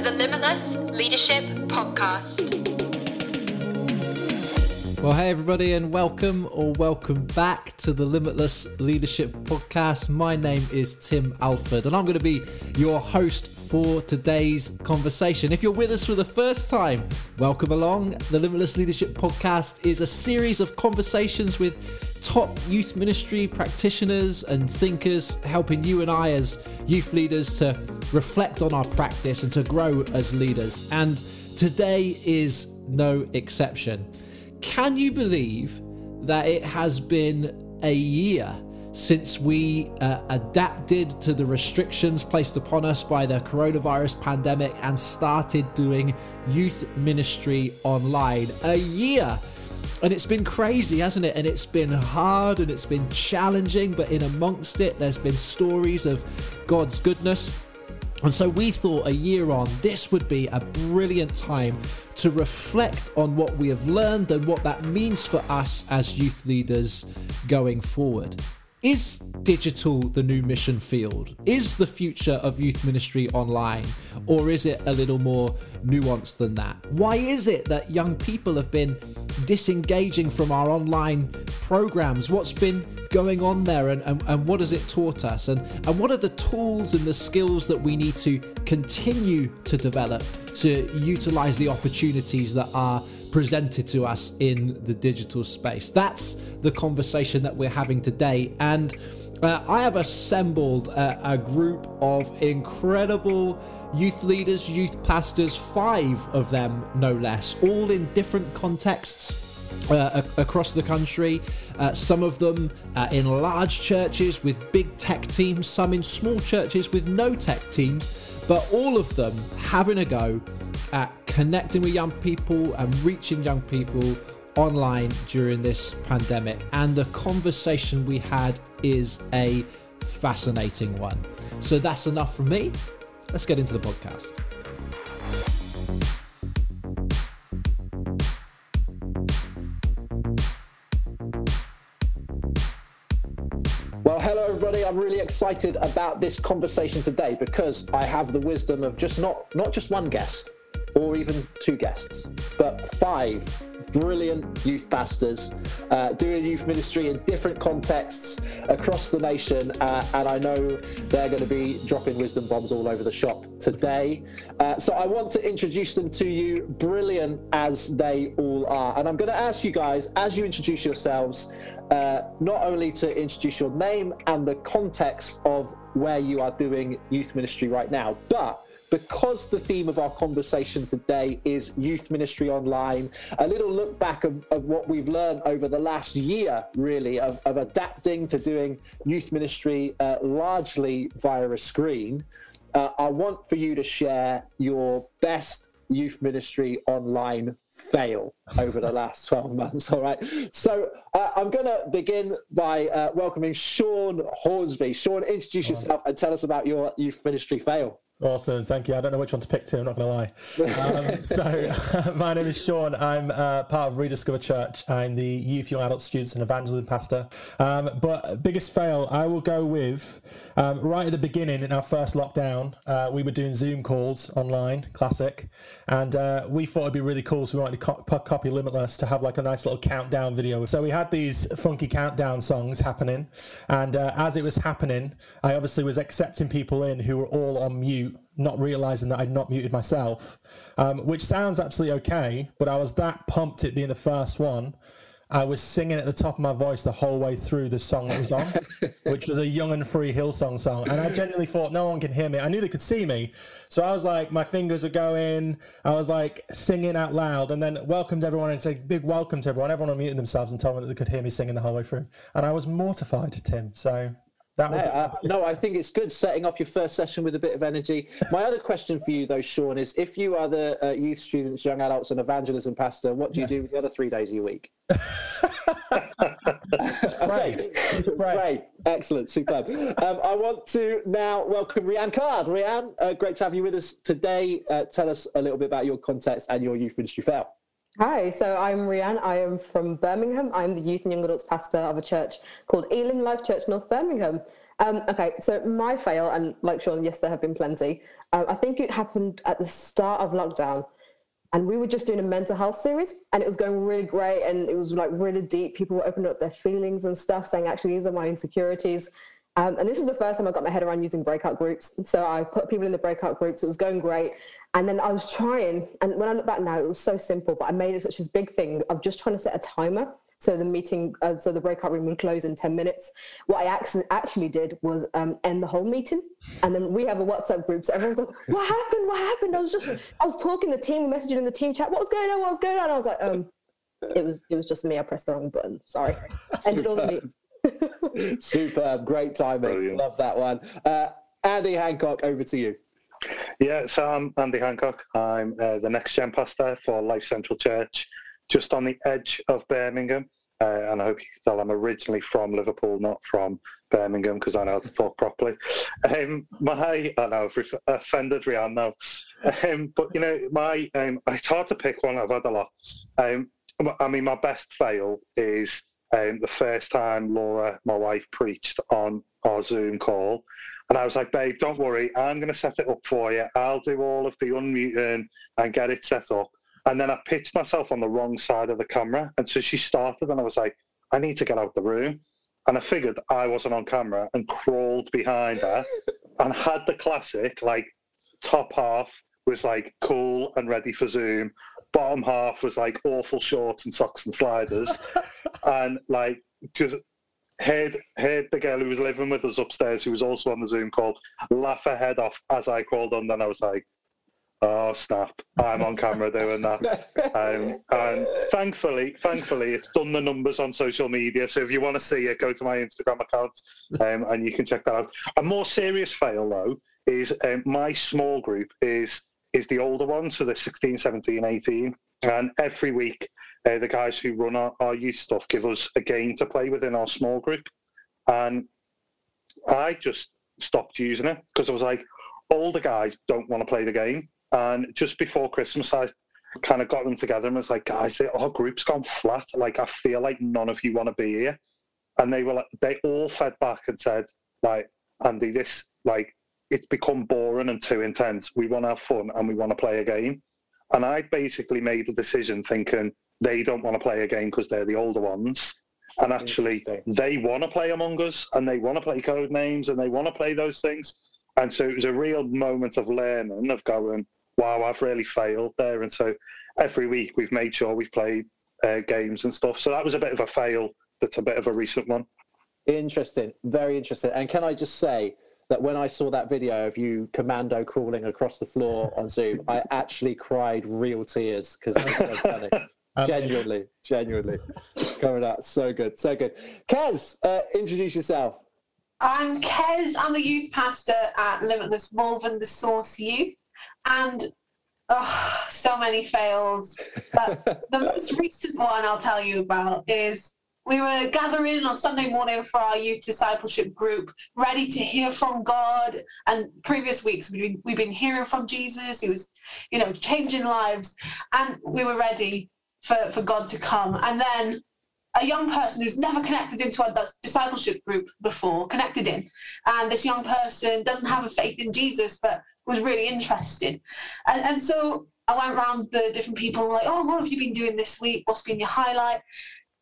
to the Limitless Leadership Podcast. Well, hey, everybody, and welcome or welcome back to the Limitless Leadership Podcast. My name is Tim Alford, and I'm going to be your host for today's conversation. If you're with us for the first time, welcome along. The Limitless Leadership Podcast is a series of conversations with top youth ministry practitioners and thinkers, helping you and I, as youth leaders, to reflect on our practice and to grow as leaders. And today is no exception. Can you believe that it has been a year since we uh, adapted to the restrictions placed upon us by the coronavirus pandemic and started doing youth ministry online? A year. And it's been crazy, hasn't it? And it's been hard and it's been challenging, but in amongst it, there's been stories of God's goodness. And so we thought a year on, this would be a brilliant time to reflect on what we have learned and what that means for us as youth leaders going forward. Is digital the new mission field? Is the future of youth ministry online? Or is it a little more nuanced than that? Why is it that young people have been disengaging from our online programs? What's been going on there and, and, and what has it taught us? And, and what are the tools and the skills that we need to continue to develop to utilize the opportunities that are presented to us in the digital space? That's the conversation that we're having today. And uh, I have assembled a, a group of incredible youth leaders, youth pastors, five of them no less, all in different contexts uh, across the country. Uh, some of them uh, in large churches with big tech teams, some in small churches with no tech teams, but all of them having a go at connecting with young people and reaching young people online during this pandemic. And the conversation we had is a fascinating one. So that's enough from me. Let's get into the podcast. Well, hello everybody. I'm really excited about this conversation today because I have the wisdom of just not not just one guest or even two guests, but five brilliant youth pastors uh, doing youth ministry in different contexts across the nation. Uh, and I know they're going to be dropping wisdom bombs all over the shop today. Uh, so I want to introduce them to you, brilliant as they all are. And I'm going to ask you guys, as you introduce yourselves, uh, not only to introduce your name and the context of where you are doing youth ministry right now, but because the theme of our conversation today is youth ministry online, a little look back of, of what we've learned over the last year, really, of, of adapting to doing youth ministry uh, largely via a screen. Uh, I want for you to share your best youth ministry online fail over the last 12 months. All right. So uh, I'm going to begin by uh, welcoming Sean Hornsby. Sean, introduce yourself and tell us about your youth ministry fail. Awesome, thank you. I don't know which one to pick to, I'm not going to lie. Um, so, my name is Sean. I'm uh, part of Rediscover Church. I'm the youth, young adult, students, and evangelism pastor. Um, but biggest fail, I will go with um, right at the beginning in our first lockdown, uh, we were doing Zoom calls online, classic. And uh, we thought it'd be really cool, so we wanted to co- copy Limitless to have like a nice little countdown video. So, we had these funky countdown songs happening. And uh, as it was happening, I obviously was accepting people in who were all on mute not realizing that I'd not muted myself, um, which sounds absolutely okay. But I was that pumped it being the first one. I was singing at the top of my voice the whole way through the song that was on, which was a Young and Free Hillsong song. And I genuinely thought no one can hear me. I knew they could see me. So I was like, my fingers were going. I was like singing out loud and then welcomed everyone and said, big welcome to everyone. Everyone unmuted themselves and told me that they could hear me singing the whole way through. And I was mortified to Tim. So that no, uh, no, I think it's good setting off your first session with a bit of energy. My other question for you, though, Sean, is if you are the uh, youth students, young adults, and evangelism pastor, what do you yes. do the other three days of your week? okay. Great. Excellent. Superb. Um, I want to now welcome Rianne Card. Rianne, uh, great to have you with us today. Uh, tell us a little bit about your context and your youth ministry fail. Hi, so I'm Rianne. I am from Birmingham. I'm the youth and young adults pastor of a church called Elim Life Church North Birmingham. Um, okay, so my fail, and like Sean, yes, there have been plenty. Um, I think it happened at the start of lockdown, and we were just doing a mental health series, and it was going really great, and it was like really deep. People were opening up their feelings and stuff, saying, "Actually, these are my insecurities." Um, and this is the first time I got my head around using breakout groups. So I put people in the breakout groups. It was going great. And then I was trying, and when I look back now, it was so simple, but I made it such a big thing of just trying to set a timer. So the meeting, uh, so the breakout room would close in 10 minutes. What I actually did was um, end the whole meeting. And then we have a WhatsApp group. So everyone's like, what happened? What happened? I was just, I was talking the team, messaging in the team chat, what was going on? What was going on? I was like, um, it was, it was just me. I pressed the wrong button. Sorry. Ended all the meeting. Superb, great timing. Brilliant. Love that one. Uh, Andy Hancock, over to you. Yeah, so I'm Andy Hancock. I'm uh, the next gen pastor for Life Central Church, just on the edge of Birmingham. Uh, and I hope you can tell I'm originally from Liverpool, not from Birmingham, because I know how to talk properly. Um, my, I know I've offended Rianne now, um, but you know, my, um, it's hard to pick one. I've had a lot. Um, I mean, my best fail is um, the first time Laura, my wife, preached on our Zoom call. And I was like, babe, don't worry, I'm going to set it up for you. I'll do all of the unmuting and get it set up. And then I pitched myself on the wrong side of the camera. And so she started, and I was like, I need to get out of the room. And I figured I wasn't on camera and crawled behind her and had the classic, like, top half was like cool and ready for Zoom bottom half was like awful shorts and socks and sliders, and like just heard heard the girl who was living with us upstairs, who was also on the Zoom call, laugh her head off as I called on. Then I was like, "Oh snap! I'm on camera doing that." Um, and thankfully, thankfully, it's done the numbers on social media. So if you want to see it, go to my Instagram account, um, and you can check that out. A more serious fail though is um, my small group is is the older ones, so they're 16, 17, 18. And every week, uh, the guys who run our, our youth stuff give us a game to play within our small group. And I just stopped using it because I was like, older guys don't want to play the game. And just before Christmas, I kind of got them together and was like, guys, our group's gone flat. Like, I feel like none of you want to be here. And they were like, they all fed back and said, like, Andy, this, like, it's become boring and too intense. We want to have fun and we want to play a game. And I basically made a decision thinking they don't want to play a game because they're the older ones. And actually, they want to play Among Us and they want to play code names and they want to play those things. And so it was a real moment of learning, of going, wow, I've really failed there. And so every week we've made sure we've played uh, games and stuff. So that was a bit of a fail. That's a bit of a recent one. Interesting. Very interesting. And can I just say, that when I saw that video of you commando crawling across the floor on Zoom, I actually cried real tears because it was so funny. genuinely, genuinely. Coming out so good, so good. Kez, uh, introduce yourself. I'm Kez. I'm the youth pastor at Limitless Malvern, the Source Youth, and oh, so many fails. But the most recent one I'll tell you about is we were gathering on Sunday morning for our youth discipleship group, ready to hear from God. And previous weeks we've been, we've been hearing from Jesus. He was, you know, changing lives, and we were ready for, for God to come. And then a young person who's never connected into a discipleship group before connected in, and this young person doesn't have a faith in Jesus, but was really interested. And, and so I went around the different people, like, oh, what have you been doing this week? What's been your highlight?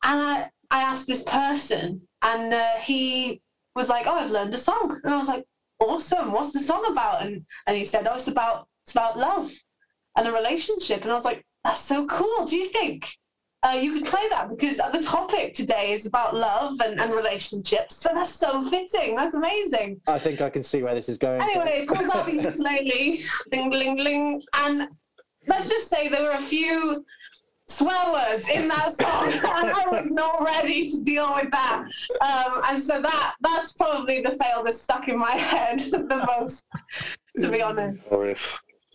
And I, I asked this person, and uh, he was like, "Oh, I've learned a song," and I was like, "Awesome! What's the song about?" And and he said, "Oh, it's about it's about love and a relationship," and I was like, "That's so cool! Do you think uh, you could play that because the topic today is about love and, and relationships. So that's so fitting. That's amazing. I think I can see where this is going. Anyway, it comes out the ukulele, ding, ding, ding, and let's just say there were a few swear words in that song, and I was not ready to deal with that. Um, and so that that's probably the fail that's stuck in my head the most, to be honest.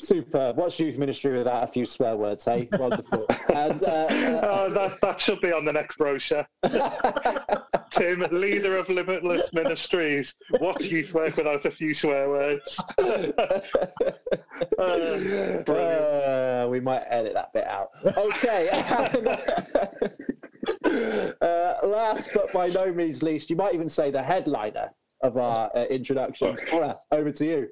Superb. What's youth ministry without a few swear words, hey? Wonderful. and, uh, uh, oh, that, that should be on the next brochure. Tim, leader of Limitless Ministries. What's youth work without a few swear words? uh, we might edit that bit out. Okay. uh, last but by no means least, you might even say the headliner of our uh, introductions. Over to you.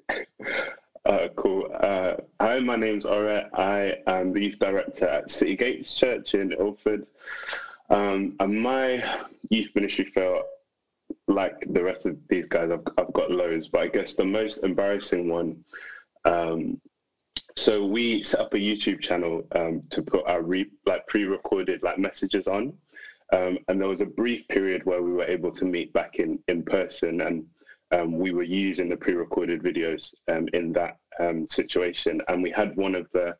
Uh, cool. Uh, hi, my name's Ora. I am the youth director at City Gates Church in Ilford. Um, and my youth ministry felt like the rest of these guys, I've, I've got loads, but I guess the most embarrassing one. Um, so we set up a YouTube channel um, to put our re- like pre-recorded like messages on, um, and there was a brief period where we were able to meet back in in person, and um, we were using the pre-recorded videos um, in that um, situation. And we had one of the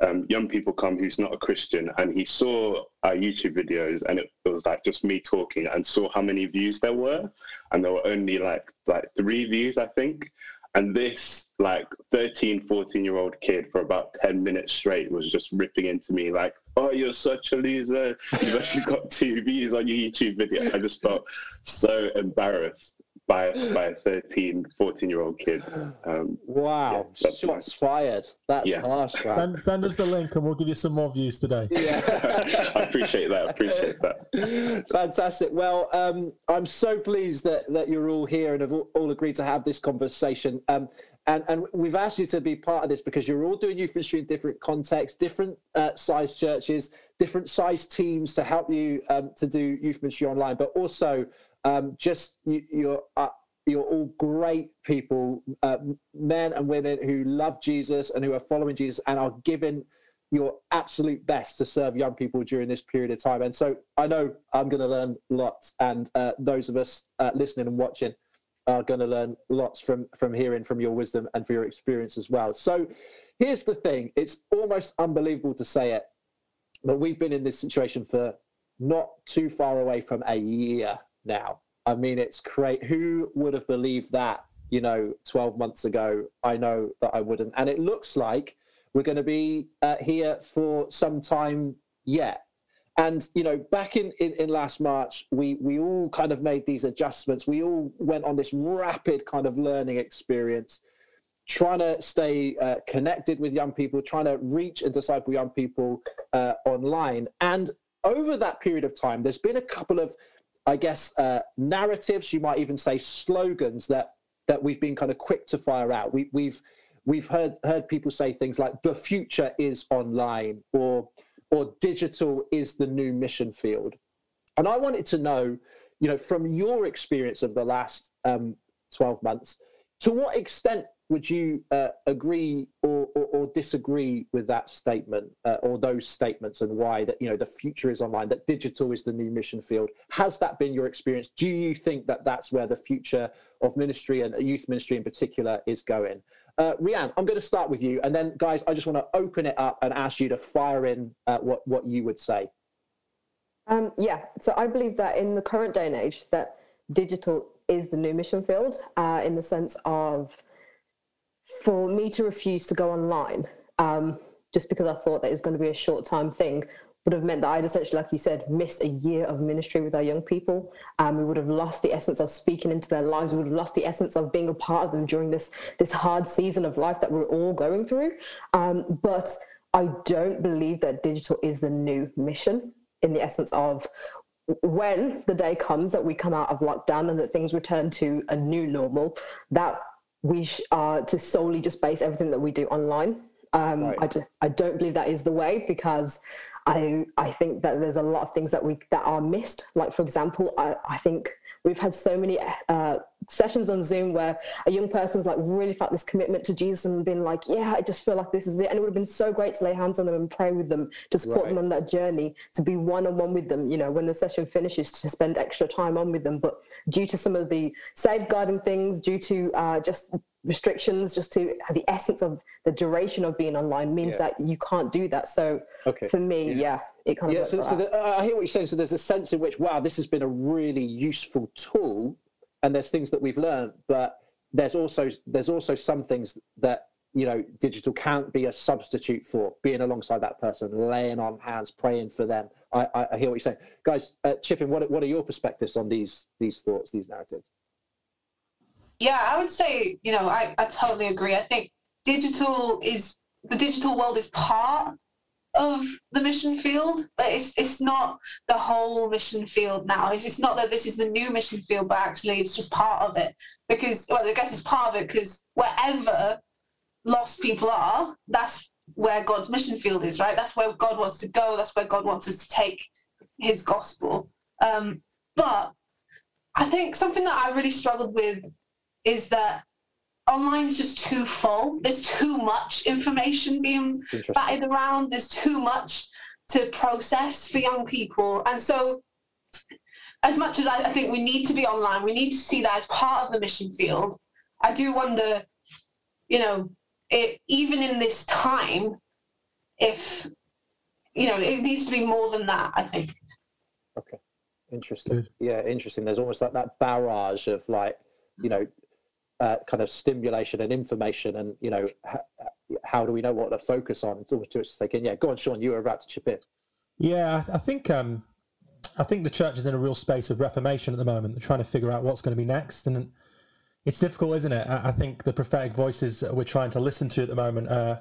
um, young people come who's not a Christian, and he saw our YouTube videos, and it, it was like just me talking, and saw how many views there were, and there were only like like three views, I think. And this like 13, 14 year old kid for about 10 minutes straight was just ripping into me like, oh, you're such a loser. You've actually got two views on your YouTube video. I just felt so embarrassed by by a 13, 14 year old kid. Um, Wow, yeah, that's shots fired. That's Yeah. harsh, man. Send, send us the link and we'll give you some more views today. Yeah, I appreciate that. I appreciate that. Fantastic. Well, um, I'm so pleased that, that you're all here and have all, all agreed to have this conversation. Um, and, and we've asked you to be part of this because you're all doing youth ministry in different contexts, different uh, size churches, different size teams to help you um, to do youth ministry online, but also um, just you, you're uh, you're all great people, uh, men and women who love Jesus and who are following Jesus and are giving your absolute best to serve young people during this period of time. And so I know I'm going to learn lots, and uh, those of us uh, listening and watching are going to learn lots from from hearing from your wisdom and for your experience as well. So here's the thing: it's almost unbelievable to say it, but we've been in this situation for not too far away from a year now. I mean, it's great. Who would have believed that? You know, 12 months ago, I know that I wouldn't. And it looks like we're going to be uh, here for some time yet. And you know, back in, in, in last March, we we all kind of made these adjustments. We all went on this rapid kind of learning experience, trying to stay uh, connected with young people, trying to reach and disciple young people uh, online. And over that period of time, there's been a couple of, I guess, uh, narratives. You might even say slogans that that we've been kind of quick to fire out. We, we've we've heard heard people say things like the future is online or or digital is the new mission field and i wanted to know you know from your experience of the last um, 12 months to what extent would you uh, agree or, or, or disagree with that statement uh, or those statements and why that you know the future is online that digital is the new mission field? Has that been your experience? Do you think that that's where the future of ministry and youth ministry in particular is going? Uh, Rianne, I'm going to start with you, and then, guys, I just want to open it up and ask you to fire in uh, what what you would say. Um, yeah, so I believe that in the current day and age, that digital is the new mission field, uh, in the sense of for me to refuse to go online um, just because I thought that it was going to be a short time thing would have meant that I'd essentially, like you said, missed a year of ministry with our young people. Um, we would have lost the essence of speaking into their lives. We would have lost the essence of being a part of them during this this hard season of life that we're all going through. Um, but I don't believe that digital is the new mission in the essence of when the day comes that we come out of lockdown and that things return to a new normal, that we sh- are to solely just base everything that we do online. Um, Right. I, do, I don't believe that is the way because I I think that there's a lot of things that we that are missed. Like for example, I, I think we've had so many uh, sessions on Zoom where a young person's like really felt this commitment to Jesus and been like, yeah, I just feel like this is it. And it would have been so great to lay hands on them and pray with them to support them on that journey, to be one on one with them. You know, when the session finishes, to spend extra time on with them. But due to some of the safeguarding things, due to uh, just restrictions, just to the essence of the duration of being online means Yeah. that you can't do that. So Okay. for me, yeah, it kind of Yeah, so, so the, I hear what you're saying. So there's a sense in which, wow, this has been a really useful tool, and there's things that we've learned, but there's also there's also some things that you know digital can't be a substitute for being alongside that person, laying on hands, praying for them. I, I, I hear what you're saying, guys. Uh, Chippin, what what are your perspectives on these these thoughts, these narratives? Yeah, I would say, you know, I, I totally agree. I think digital is the digital world is part of the mission field, but it's it's not the whole mission field now. It's, it's not that this is the new mission field, but actually it's just part of it. Because well, I guess it's part of it because wherever lost people are, that's where God's mission field is, right? That's where God wants to go. That's where God wants us to take His gospel. Um, but I think something that I really struggled with is that online is just too full. There's too much information being batted around. There's too much to process for young people. And so, as much as I, I think we need to be online, we need to see that as part of the mission field. I do wonder, you know, it, even in this time, if, you know, it needs to be more than that, I think. Okay. Interesting. Yeah, interesting. There's almost like that barrage of like, you know, uh, kind of stimulation and information, and you know, how, how do we know what to focus on? It's almost just thinking, yeah, go on, Sean, you were about to chip in. Yeah, I think um, I think the church is in a real space of reformation at the moment. They're trying to figure out what's going to be next, and it's difficult, isn't it? I think the prophetic voices we're trying to listen to at the moment uh,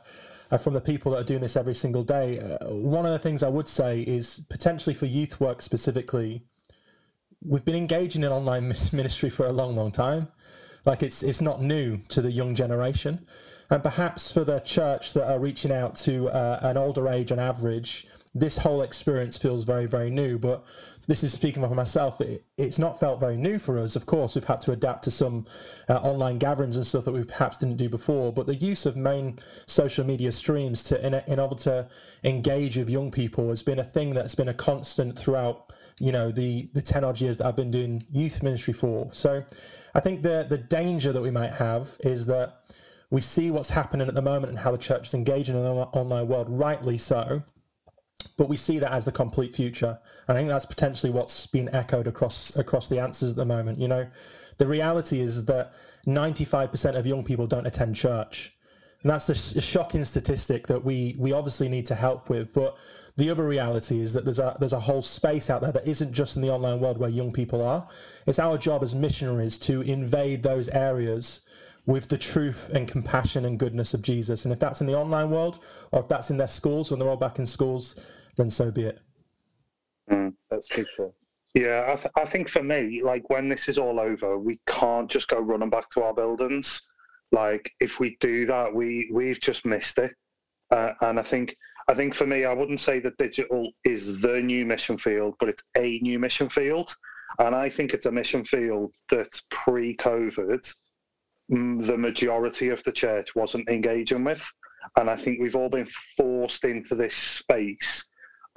are from the people that are doing this every single day. Uh, one of the things I would say is potentially for youth work specifically, we've been engaging in online ministry for a long, long time. Like it's it's not new to the young generation, and perhaps for the church that are reaching out to uh, an older age on average, this whole experience feels very very new. But this is speaking for myself. It, it's not felt very new for us. Of course, we've had to adapt to some uh, online gatherings and stuff that we perhaps didn't do before. But the use of main social media streams to in, in order to engage with young people has been a thing that's been a constant throughout you know the the 10 odd years that I've been doing youth ministry for. So I think the the danger that we might have is that we see what's happening at the moment and how the church is engaging in the online world, rightly so. But we see that as the complete future. And I think that's potentially what's been echoed across across the answers at the moment. You know, the reality is that 95% of young people don't attend church. And that's a shocking statistic that we we obviously need to help with. But the other reality is that there's a there's a whole space out there that isn't just in the online world where young people are. It's our job as missionaries to invade those areas with the truth and compassion and goodness of Jesus. And if that's in the online world or if that's in their schools when they're all back in schools, then so be it. Mm, that's crucial. Yeah, I, th- I think for me, like when this is all over, we can't just go running back to our buildings. Like if we do that, we we've just missed it. Uh, and I think I think for me, I wouldn't say that digital is the new mission field, but it's a new mission field. And I think it's a mission field that pre-COVID, the majority of the church wasn't engaging with. And I think we've all been forced into this space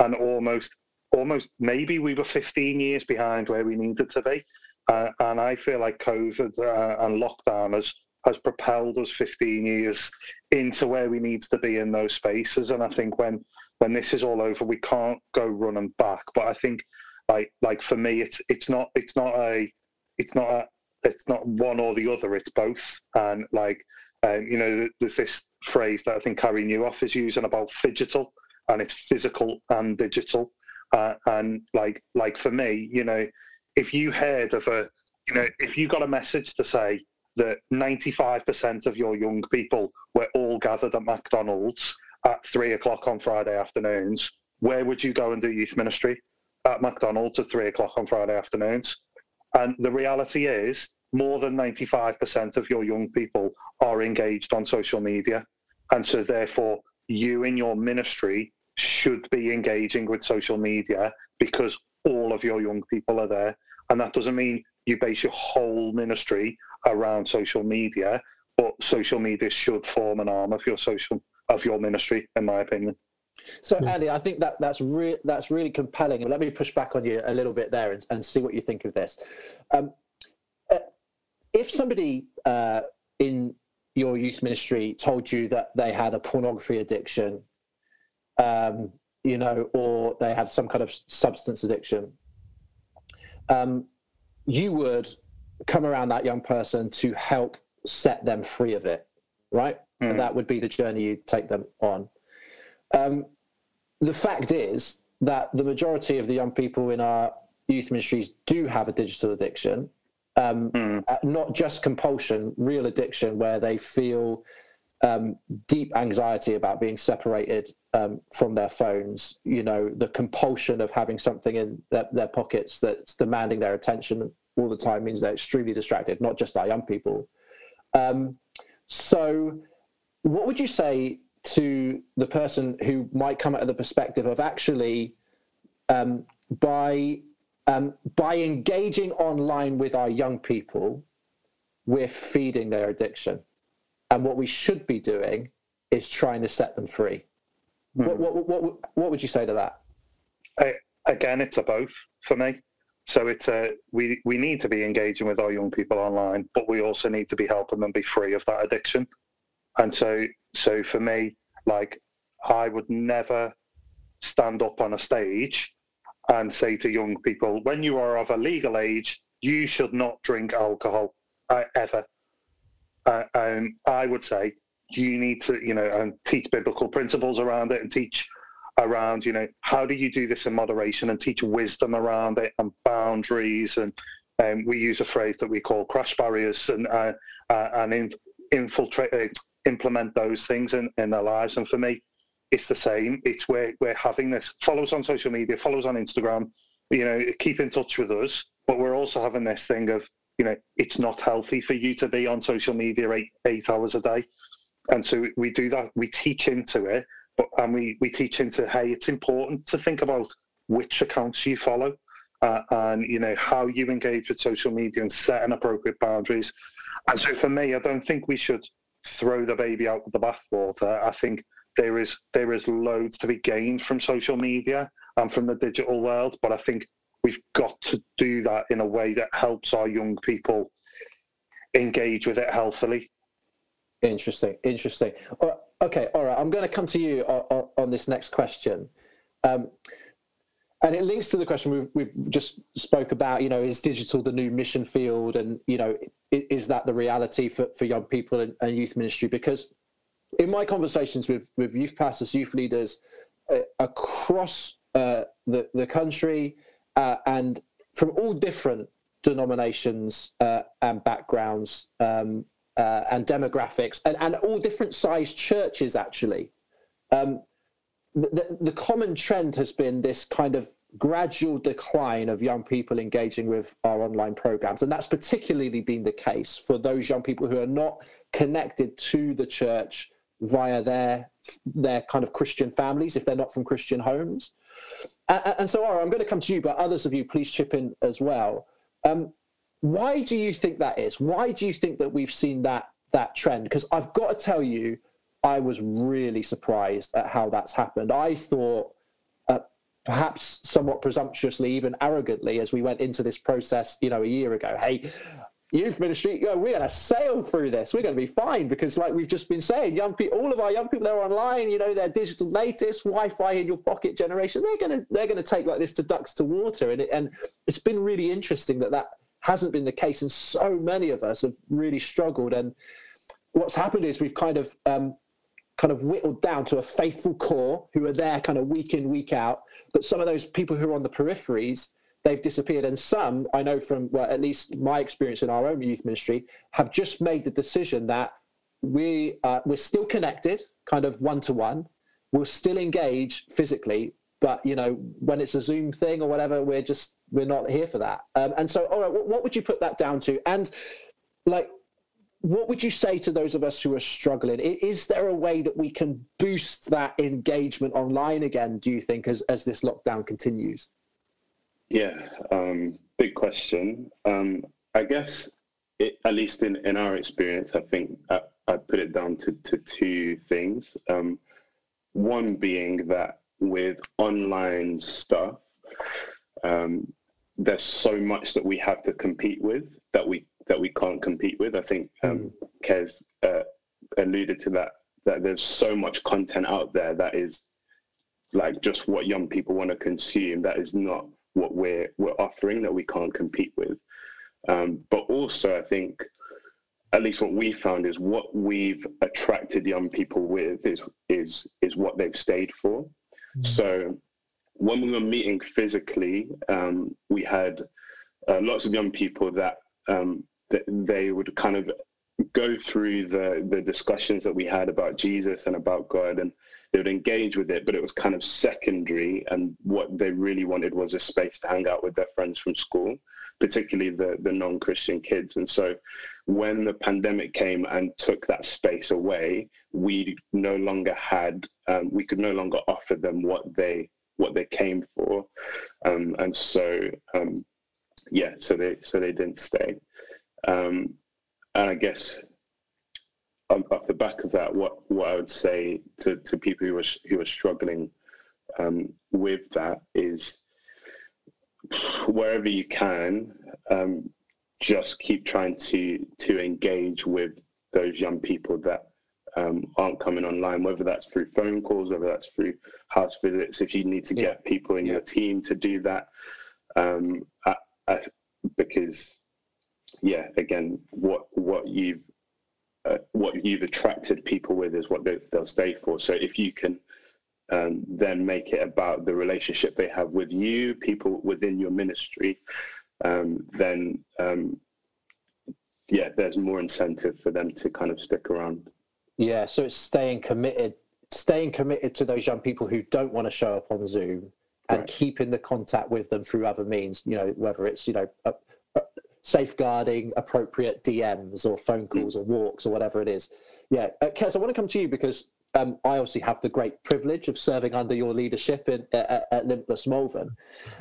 and almost almost maybe we were 15 years behind where we needed to be. Uh, and I feel like COVID uh, and lockdown has has propelled us 15 years into where we need to be in those spaces. And I think when when this is all over, we can't go running back. But I think like like for me, it's it's not it's not a it's not a it's not one or the other. It's both. And like um, you know, there's this phrase that I think Carey Nieuwhof is using about phygital, and it's physical and digital. Uh, and like like for me, you know, if you heard of a you know, if you got a message to say that 95% of your young people were all gathered at McDonald's at three o'clock on Friday afternoons, where would you go and do youth ministry? At McDonald's at three o'clock on Friday afternoons. And the reality is, more than 95% of your young people are engaged on social media. And so, therefore, you in your ministry should be engaging with social media because all of your young people are there. And that doesn't mean you base your whole ministry around social media, but social media should form an arm of your social of your ministry, in my opinion. So, Andy, I think that that's re- that's really compelling. Let me push back on you a little bit there and, and see what you think of this. Um, uh, if somebody uh, in your youth ministry told you that they had a pornography addiction, um, you know, or they had some kind of substance addiction, um, you would come around that young person to help set them free of it, right? Mm. And that would be the journey you take them on. Um, the fact is that the majority of the young people in our youth ministries do have a digital addiction, um, mm. not just compulsion, real addiction, where they feel um, deep anxiety about being separated um, from their phones. You know, the compulsion of having something in their, their, pockets that's demanding their attention all the time means they're extremely distracted. Not just our young people. Um, so, what would you say to the person who might come at the perspective of actually um, by um, by engaging online with our young people, we're feeding their addiction? and what we should be doing is trying to set them free. Mm. What, what, what, what would you say to that? I, again, it's a both for me. So it's we we need to be engaging with our young people online, but we also need to be helping them be free of that addiction. And so so for me, like I would never stand up on a stage and say to young people, when you are of a legal age, you should not drink alcohol uh, ever uh, um, I would say you need to, you know, and teach biblical principles around it and teach around, you know, how do you do this in moderation and teach wisdom around it and boundaries. And um, we use a phrase that we call crash barriers and, uh, uh, and in, infiltrate, uh, implement those things in, in their lives. And for me, it's the same. It's where we're having this. Follow us on social media, follow us on Instagram, you know, keep in touch with us. But we're also having this thing of you know, it's not healthy for you to be on social media eight, eight hours a day. And so we do that, we teach into it, and we, we teach into, hey, it's important to think about which accounts you follow uh, and, you know, how you engage with social media and setting appropriate boundaries. And so for me, I don't think we should throw the baby out with the bathwater. I think there is there is loads to be gained from social media and from the digital world, but I think we've got to do that in a way that helps our young people engage with it healthily. Interesting, interesting. Okay, all right. I'm going to come to you on, on this next question, um, and it links to the question we've, we've, just spoke about. You know, is digital the new mission field, and you know, is that the reality for, for young people and, and youth ministry? Because in my conversations with with youth pastors, youth leaders uh, across uh, the the country, uh, and from all different denominations uh, and backgrounds um, uh, and demographics, and, and, all different sized churches, actually. Um, the, the common trend has been this kind of gradual decline of young people engaging with our online programs. And that's particularly been the case for those young people who are not connected to the church via their, their kind of Christian families, if they're not from Christian homes. And, and so, Ora, I'm going to come to you, but others of you, please chip in as well. Um, why do you think that is? Why do you think that we've seen that that trend? Because I've got to tell you, I was really surprised at how that's happened. I thought, uh, perhaps somewhat presumptuously, even arrogantly, as we went into this process, you know, a year ago, hey, youth ministry, you know, we're going to sail through this. We're going to be fine because, like we've just been saying, young people, all of our young people, they're online. You know, they're digital natives, Wi-Fi in your pocket generation. They're going to they're going to take like this to ducks to water, and it, and it's been really interesting that that hasn't been the case, and so many of us have really struggled. And what's happened is we've kind of um, kind of whittled down to a faithful core who are there, kind of week in week out. But some of those people who are on the peripheries they've disappeared. And some, I know from well, at least my experience in our own youth ministry, have just made the decision that we uh, we're still connected, kind of one to one. We'll still engage physically, but you know when it's a Zoom thing or whatever, we're just we're not here for that. Um, and so, all right, what, what would you put that down to? And like what would you say to those of us who are struggling? Is there a way that we can boost that engagement online again, do you think, as, as this lockdown continues? Yeah, um, big question. Um, I guess, it, at least in, in our experience, I think I, I put it down to, to two things. Um, one being that with online stuff, um, there's so much that we have to compete with that we that we can't compete with. I think um, hmm. Kez uh, alluded to that that there's so much content out there that is like just what young people want to consume that is not what we're we're offering that we can't compete with. Um, but also, I think at least what we found is what we've attracted young people with is is is what they've stayed for. Mm-hmm. So when we were meeting physically, um, we had uh, lots of young people that um, that they would kind of go through the the discussions that we had about Jesus and about God, and they would engage with it, but it was kind of secondary. And what they really wanted was a space to hang out with their friends from school, particularly the the non Christian kids. And so, when the pandemic came and took that space away, we no longer had um, we could no longer offer them what they what they came for, um, and so um, yeah, so they so they didn't stay. Um, and I guess off the back of that, what, what I would say to, to people who are who are struggling um, with that is wherever you can, um, just keep trying to to engage with those young people that um, aren't coming online, whether that's through phone calls, whether that's through house visits. If you need to get yeah. people in yeah. your team to do that, um, I, I, because yeah, again, what what you've uh, what you've attracted people with is what they, will stay for. So if you can um, then make it about the relationship they have with you, people within your ministry, um, then um, yeah, there's more incentive for them to kind of stick around. Yeah, so it's staying committed, staying committed to those young people who don't want to show up on Zoom, and right. keeping the contact with them through other means. You know, whether it's you know safeguarding appropriate DMs or phone hmm. calls or walks or whatever it is. Yeah, uh, Kez, I want to come to you because um, I obviously have the great privilege of serving under your leadership in, at, at Limitless Malvern.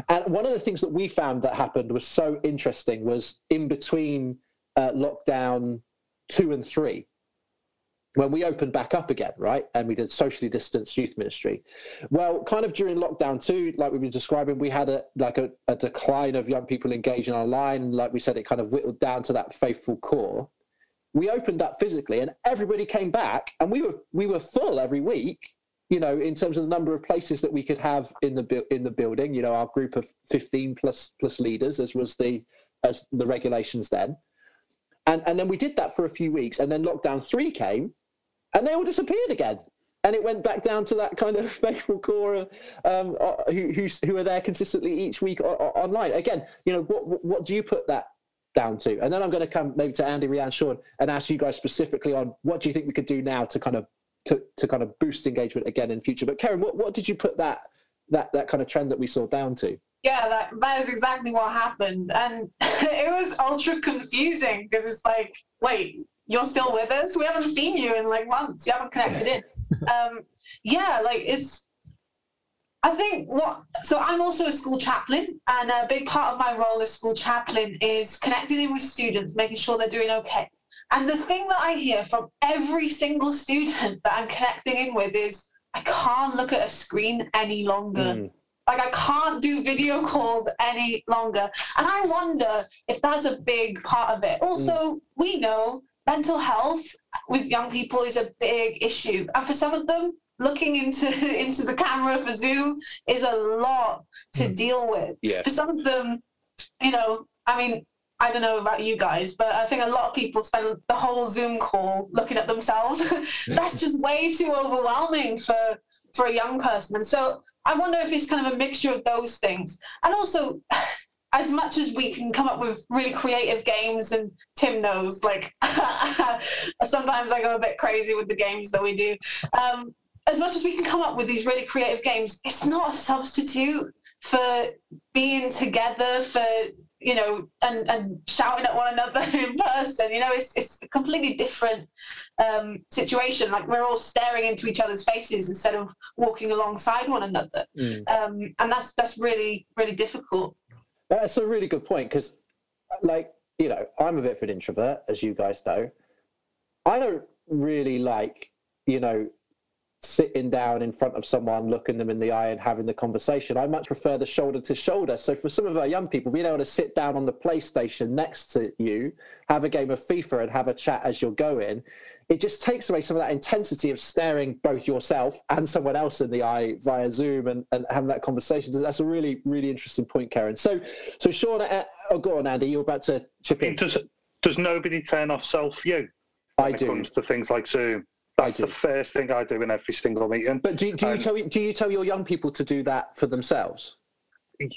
And one of the things that we found that happened was so interesting was in between uh, lockdown two and three, when we opened back up again, right, and we did socially distanced youth ministry, well, kind of during lockdown two, like we were describing, we had a like a, a, decline of young people engaging online. Like we said, it kind of whittled down to that faithful core. We opened up physically, and everybody came back, and we were we were full every week. You know, in terms of the number of places that we could have in the in the building. You know, our group of fifteen plus plus leaders, as was the as the regulations then. And, and then we did that for a few weeks, and then lockdown three came, and they all disappeared again. And it went back down to that kind of faithful core um, uh, who, who are there consistently each week online. Again, you know, what, what do you put that down to? And then I'm going to come maybe to Andy, Rianne, Sean, and ask you guys specifically on what do you think we could do now to kind of to, to kind of boost engagement again in future. But Karen, what, what did you put that that that kind of trend that we saw down to? Yeah, that, that is exactly what happened. And it was ultra confusing because it's like, wait, you're still with us. We haven't seen you in like months. You haven't connected in. Um, yeah, like it's. I think what. So I'm also a school chaplain, and a big part of my role as school chaplain is connecting in with students, making sure they're doing okay. And the thing that I hear from every single student that I'm connecting in with is, I can't look at a screen any longer. Mm. Like I can't do video calls any longer. And I wonder if that's a big part of it. Also, mm. we know mental health with young people is a big issue. And for some of them, looking into into the camera for Zoom is a lot to mm. deal with. Yeah. For some of them, you know, I mean, I don't know about you guys, but I think a lot of people spend the whole Zoom call looking at themselves. That's just way too overwhelming for for a young person. And so I wonder if it's kind of a mixture of those things. And also as much as we can come up with really creative games, and Tim knows, like sometimes I go a bit crazy with the games that we do. Um, as much as we can come up with these really creative games, it's not a substitute for being together, for you know, and, and shouting at one another in person. You know, it's it's a completely different um, situation. Like we're all staring into each other's faces instead of walking alongside one another, mm. um, and that's that's really really difficult. That's a really good point because, like, you know, I'm a bit of an introvert, as you guys know. I don't really like, you know, sitting down in front of someone, looking them in the eye and having the conversation. I much prefer the shoulder to shoulder. So for some of our young people, being able to sit down on the PlayStation next to you, have a game of FIFA and have a chat as you're going, it just takes away some of that intensity of staring both yourself and someone else in the eye via Zoom and, and having that conversation. So that's a really, really interesting point, Karen. So, so Sean, uh, oh, go on, Andy, you're about to chip in. Does, does nobody turn off self view? I do. When it comes to things like Zoom. That's the first thing I do in every single meeting. But do, do you tell do you tell your young people to do that for themselves?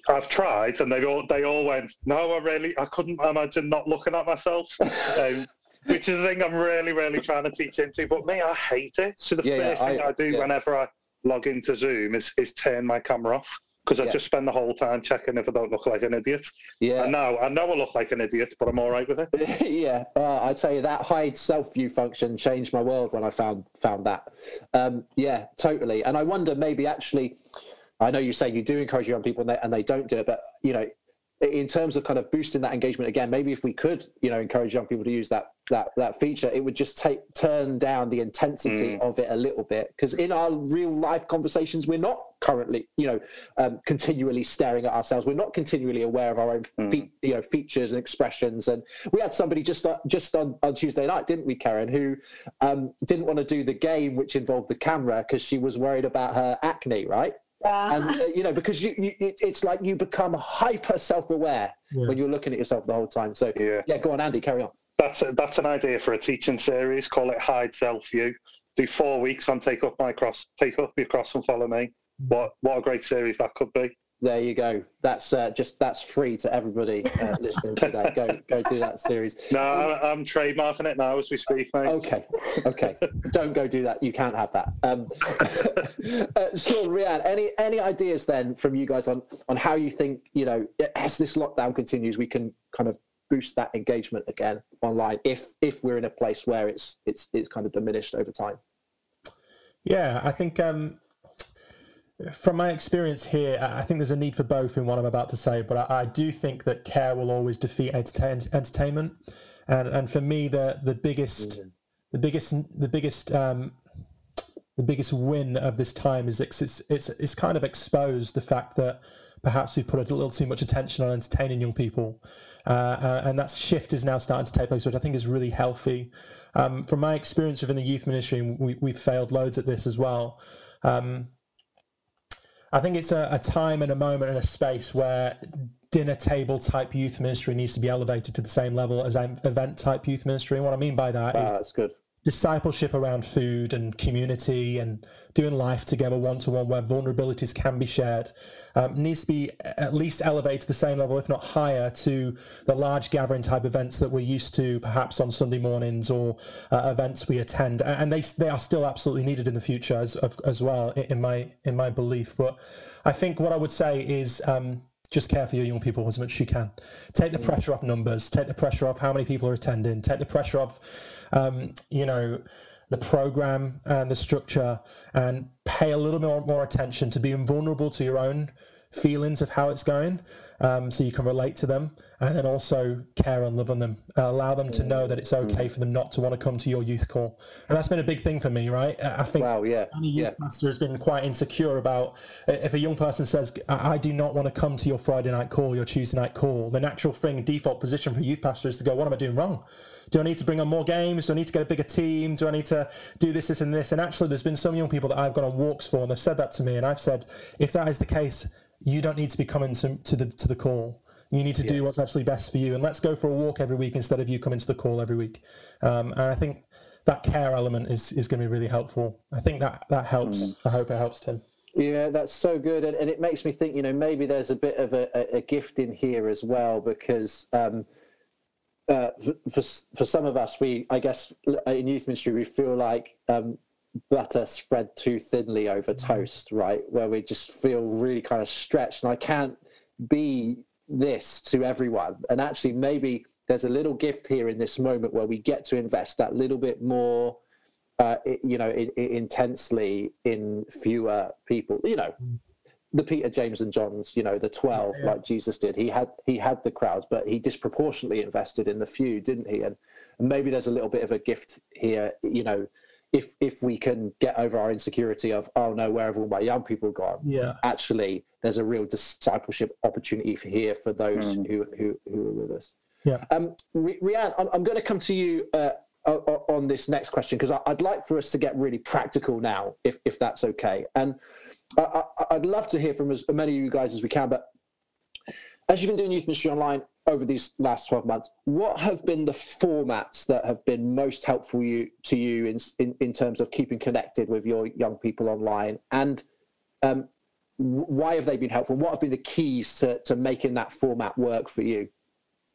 I've tried, and they all they all went, "No, I really I couldn't imagine not looking at myself." um, which is the thing I'm really, really trying to teach into. But me, I hate it. So the Yeah, yeah, first thing I- I, do yeah. whenever I log into Zoom is, is turn my camera off because I Yeah. just spend the whole time checking if I don't look like an idiot. Yeah. I know, I know I look like an idiot, but I'm all right with it. yeah, uh, I'd say that hide self view function changed my world when I found found that. Um, yeah, totally. And I wonder maybe actually, I know you say you do encourage young people and they, and they don't do it, but you know, in terms of kind of boosting that engagement again, maybe if we could, you know, encourage young people to use that that that feature, it would just take turn down the intensity of it a little bit. Because in our real life conversations, we're not currently, you know, um, continually staring at ourselves. We're not continually aware of our own, fe- you know, features and expressions. And we had somebody just uh, just on, on Tuesday night, didn't we, Karen, who um, didn't want to do the game which involved the camera because she was worried about her acne, right? Yeah. and uh, you know because you, you it, it's like you become hyper self-aware Yeah. when you're looking at yourself the whole time so Yeah. yeah go on andy carry on That's a, that's an idea for a teaching series. Call it Hide Self View. Do four weeks on Take Up My Cross, Take Up Your Cross and Follow Me. What what a great series that could be. There you go. That's uh, just that's free to everybody uh, listening today go go do that series. No, I, I'm trademarking it now as we speak, mate. okay okay. Don't go do that. You can't have that. Um uh, so Rianne, any any ideas then from you guys on on how you think you know as this lockdown continues we can kind of boost that engagement again online if if we're in a place where it's it's it's kind of diminished over time? Yeah, I think um, from my experience here, I think there's a need for both in what I'm about to say, but I, I do think that care will always defeat entertain, entertainment, and and for me, the the biggest, the biggest, the biggest. Um, the biggest win of this time is it's, it's it's it's kind of exposed the fact that perhaps we've put a little too much attention on entertaining young people, uh, uh, and that shift is now starting to take place, which I think is really healthy. Um, from my experience within the youth ministry, we, we've failed loads at this as well. Um, I think it's a, a time and a moment and a space where dinner table type youth ministry needs to be elevated to the same level as event type youth ministry. And what I mean by that is that's good discipleship around food and community and doing life together one to one where vulnerabilities can be shared um, needs to be at least elevated to the same level if not higher to the large gathering type events that we're used to perhaps on sunday mornings or uh, events we attend. And they they are still absolutely needed in the future as as well in my in my belief. But i think what i would say is um, just care for your young people as much as you can. Take the pressure off numbers. Take the pressure off how many people are attending. Take the pressure off, um, you know, the program and the structure, and pay a little more more attention to being vulnerable to your own feelings of how it's going, um, so you can relate to them, and then also care and love on them. Uh, allow them to know that it's okay for them not to want to come to your youth call, and that's been a big thing for me, right? I think wow yeah any youth yeah pastor has been quite insecure about if a young person says, I I do not want to come to your Friday night call, your Tuesday night call, the natural thing, default position for a youth pastor is to go, What am I doing wrong? Do I need to bring on more games? Do I need to get a bigger team? Do I need to do this, this, and this? And actually, there's been some young people that I've gone on walks for, and they've said that to me. And I've said, If that is the case, you don't need to be coming to, to, the, to the call. You need to do what's actually best for you. And let's go for a walk every week instead of you coming to the call every week. Um, and I think that care element is, is going to be really helpful. I think that that helps. I hope it helps Tim. Yeah, that's so good, and, and it makes me think. You know, maybe there's a bit of a, a, a gift in here as well, because um, uh, for, for for some of us, we I guess in youth ministry we feel like um, butter spread too thinly over toast, right? Where we just feel really kind of stretched, and I can't be this to everyone. And actually, maybe there's a little gift here in this moment where we get to invest that little bit more uh, you know, i i intensely in fewer people. You know, the Peter, James, and Johns. You know, the twelve, like Jesus did. He had he had the crowds, but he disproportionately invested in the few, didn't he? And, and maybe there's a little bit of a gift here. You know, if if we can get over our insecurity of oh no, where have all my young people gone? Yeah. Actually, there's a real discipleship opportunity for here for those who, who who are with us. Yeah. Um, Ri- Rianne, I'm, I'm going to come to you uh, o- o- on this next question because I'd like for us to get really practical now, if if that's okay. And I, I, I'd love to hear from as many of you guys as we can. But as you've been doing youth ministry online over these last 12 months, what have been the formats that have been most helpful you to you in in, in terms of keeping connected with your young people online and um, why have they been helpful? What have been the keys to, to making that format work for you?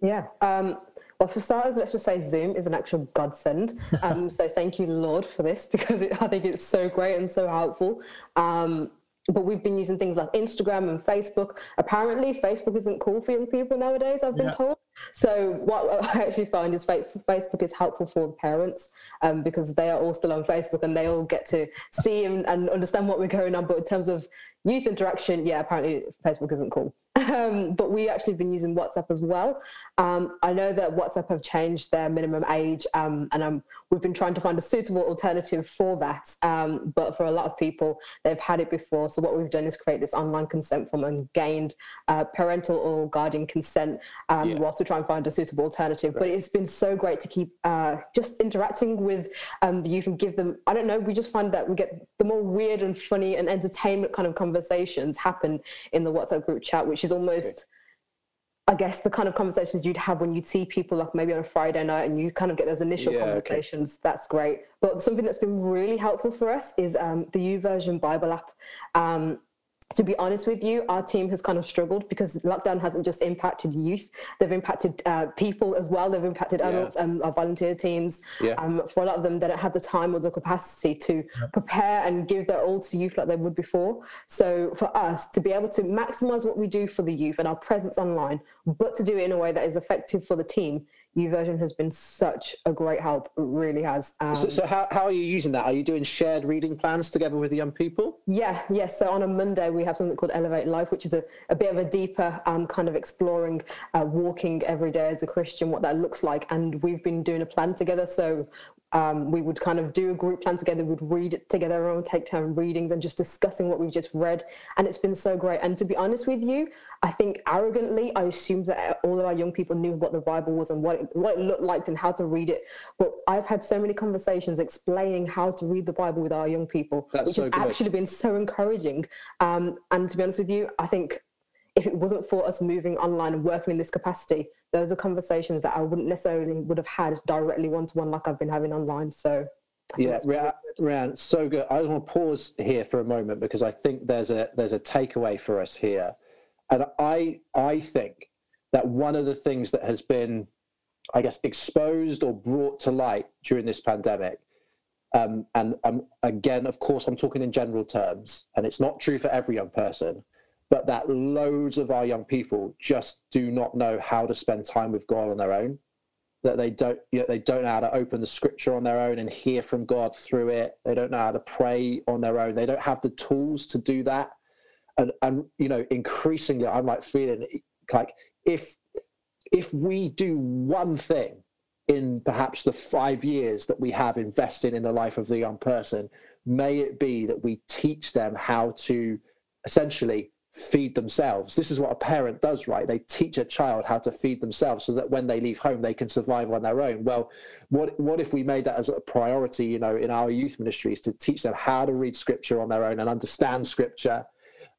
Yeah. Um, Well, for starters, let's just say Zoom is an actual godsend. Um, so thank you, Lord, for this because it, I think it's so great and so helpful. Um, but we've been using things like Instagram and Facebook. Apparently, Facebook isn't cool for young people nowadays. I've been Yeah. told. So what I actually find is Facebook is helpful for the parents um, because they are all still on Facebook and they all get to see and, and understand what we're going on. But in terms of youth interaction, yeah, apparently Facebook isn't cool. Um, but we actually have been using WhatsApp as well. Um, I know that WhatsApp have changed their minimum age, um, and um, we've been trying to find a suitable alternative for that. Um, but for a lot of people, they've had it before. So what we've done is create this online consent form and gained uh, parental or guardian consent um, Yeah. whilst we try and find a suitable alternative. But it's been so great to keep uh, just interacting with um, the youth and give them. I don't know. We just find that we get the more weird and funny and entertainment kind of conversations happen in the WhatsApp group chat, which is almost. I guess the kind of conversations you'd have when you'd see people like maybe on a Friday night and you kind of get those initial Yeah, okay. conversations. That's great. But something that's been really helpful for us is um, the YouVersion Bible app. Um, to be honest with you, our team has kind of struggled because lockdown hasn't just impacted youth; they've impacted uh, people as well. They've impacted Yeah. adults, um, our volunteer teams. Yeah. Um, for a lot of them, they don't have the time or the capacity to prepare and give their all to youth like they would before. So for us to be able to maximise what we do for the youth and our presence online, but to do it in a way that is effective for the team, YouVersion has been such a great help. It really has. Um, So, so how, how are you using that? Are you doing shared reading plans together with the young people? Yeah, yes. So on a Monday, we have something called Elevate Life, which is a, a bit of a deeper um, kind of exploring uh, walking every day as a Christian, what that looks like. And we've been doing a plan together. So um, we would kind of do a group plan together, we'd read it together and take turn readings and just discussing what we've just read. And it's been so great. And to be honest with you, I think arrogantly, I assumed that all of our young people knew what the Bible was and what it, what it looked like and how to read it. But I've had so many conversations explaining how to read the Bible with our young people, That's which so has good. actually been so encouraging. Um, and to be honest with you, I think if it wasn't for us moving online and working in this capacity, those are conversations that I wouldn't necessarily would have had directly one to one like I've been having online. So I Yeah, that's really Rhiannon, Rhiannon, so good. I just want to pause here for a moment because I think there's a there's a takeaway for us here, and I I think that one of the things that has been, I guess, exposed or brought to light during this pandemic, um, and um, again, of course, I'm talking in general terms, and it's not true for every young person, but that loads of our young people just do not know how to spend time with God on their own that they don't you know, they don't know how to open the scripture on their own and hear from God through it. They don't know how to pray on their own. They don't have the tools to do that. And and you know, increasingly I'm like feeling like if if we do one thing in perhaps the five years that we have invested in the life of the young person, may it be that we teach them how to essentially feed themselves. This is what a parent does, right? They teach a child how to feed themselves so that when they leave home, they can survive on their own. Well, what what if we made that as a priority, you know, in our youth ministries to teach them how to read scripture on their own and understand scripture,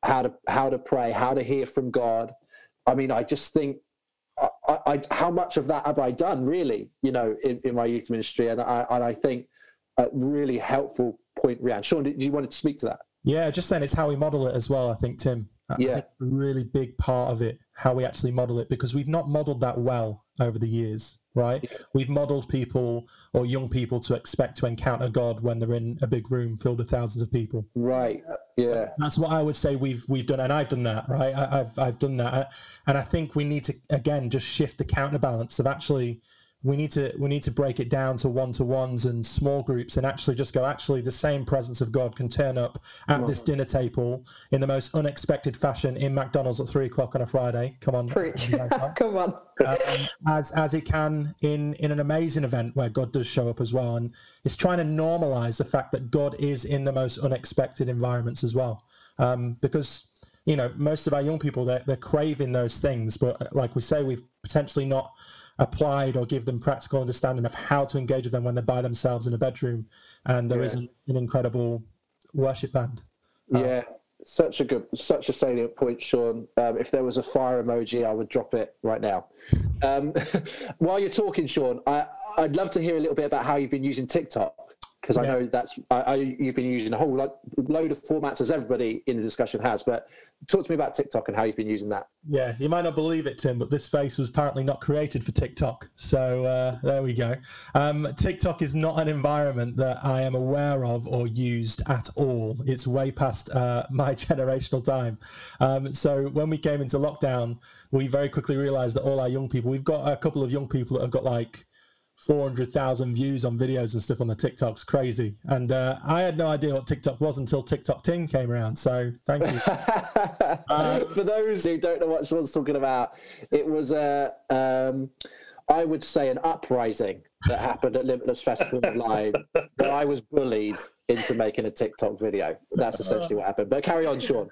how to how to pray, how to hear from God. I mean, I just think I, I, how much of that have I done really, you know, in, in my youth ministry? And I, and I think a really helpful point, Rian. Sean, did you want to speak to that? Yeah, just saying it's how we model it as well. I think Tim. Yeah. a really big part of it, how we actually model it, because we've not modeled that well over the years, right? We've modeled people or young people to expect to encounter God when they're in a big room filled with thousands of people. Right. Yeah. That's what I would say we've we've done, and I've done that, right? I, I've I've done that, and I think we need to again just shift the counterbalance of actually we need to we need to break it down to one to ones and small groups, and actually just go. Actually, the same presence of God can turn up at this dinner table in the most unexpected fashion in McDonald's at three o'clock on a Friday. Come on, preach. Come on. um, as as it can in in an amazing event where God does show up as well, and it's trying to normalize the fact that God is in the most unexpected environments as well, um, because you know most of our young people they're, they're craving those things, but uh, like we say, we've potentially not applied or give them practical understanding of how to engage with them when they're by themselves in a bedroom, and there Yeah. not an incredible worship band. Yeah, such a good, such a salient point, Sean. Um, if there was a fire emoji, I would drop it right now. Um, while you're talking, Sean, I, I'd love to hear a little bit about how you've been using TikTok because I know that's I, I, you've been using a whole like, load of formats as everybody in the discussion has. But talk to me about TikTok and how you've been using that. Yeah, you might not believe it, Tim, but this face was apparently not created for TikTok. So uh, there we go. Um, TikTok is not an environment that I am aware of or used at all. It's way past uh, my generational time. Um, so when we came into lockdown, we very quickly realized that all our young people, we've got a couple of young people that have got like 400,000 views on videos and stuff on the TikToks. Crazy. And uh, I had no idea what TikTok was until TikTok Ting came around. So thank you. For those who don't know what Sean's talking about, it was a, um, I would say, an uprising that happened at Limitless Festival Online, where I was bullied into making a TikTok video. That's essentially what happened. But carry on, Sean.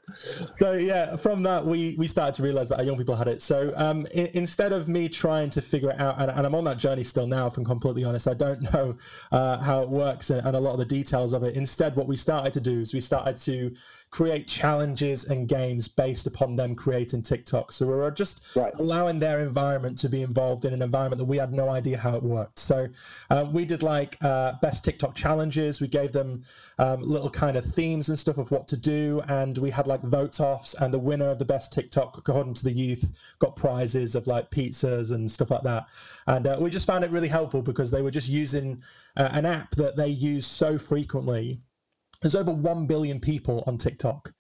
so yeah, from that we we started to realize that our young people had it. So um, i instead of me trying to figure it out, and, and I'm on that journey still now, if I'm completely honest, I don't know uh, how it works and, and a lot of the details of it. Instead, what we started to do is we started to create challenges and games based upon them creating TikTok. So we were just Right. allowing their environment to be involved in an environment that we had no idea how it worked. So uh, we did like uh, best TikTok challenges. We gave them um, little kind of themes and stuff of what to do, and we had like vote offs, and the winner of the best TikTok, according to the youth, got prizes of like pizzas and stuff like that. And uh, we just found it really helpful because they were just using uh, an app that they use so frequently. There's over 1 billion people on TikTok.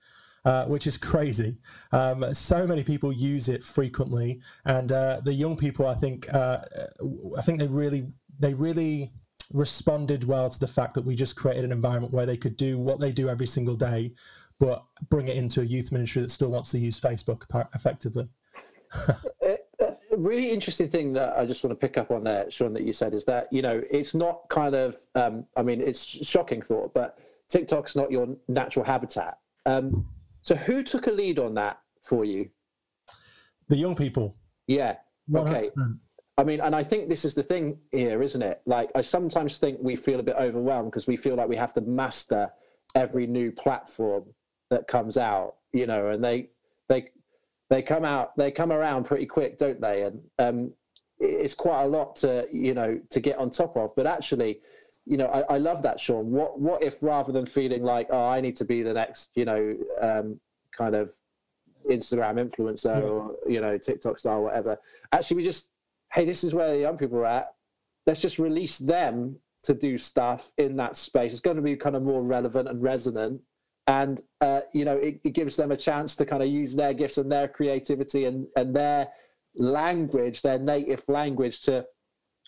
Uh, which is crazy. Um, so many people use it frequently, and uh, the young people, I think, uh, I think they really, they really responded well to the fact that we just created an environment where they could do what they do every single day, but bring it into a youth ministry that still wants to use Facebook effectively. a really interesting thing that I just want to pick up on there, Sean, that you said is that you know it's not kind of um, I mean it's shocking thought, but TikTok's not your natural habitat. Um, so who took a lead on that for you? The young people. Yeah. Okay. 100%. I mean, and I think this is the thing here, isn't it? Like, I sometimes think we feel a bit overwhelmed because we feel like we have to master every new platform that comes out, you know, and they they they come out they come around pretty quick, don't they? And um, it's quite a lot to you know to get on top of. But actually, you know, I, I love that, Sean. What what if rather than feeling like, oh, I need to be the next, you know, um, kind of Instagram influencer or you know TikTok star, whatever. Actually, we just hey, this is where the young people are at. Let's just release them to do stuff in that space. It's going to be kind of more relevant and resonant, and uh, you know, it, it gives them a chance to kind of use their gifts and their creativity and and their language, their native language to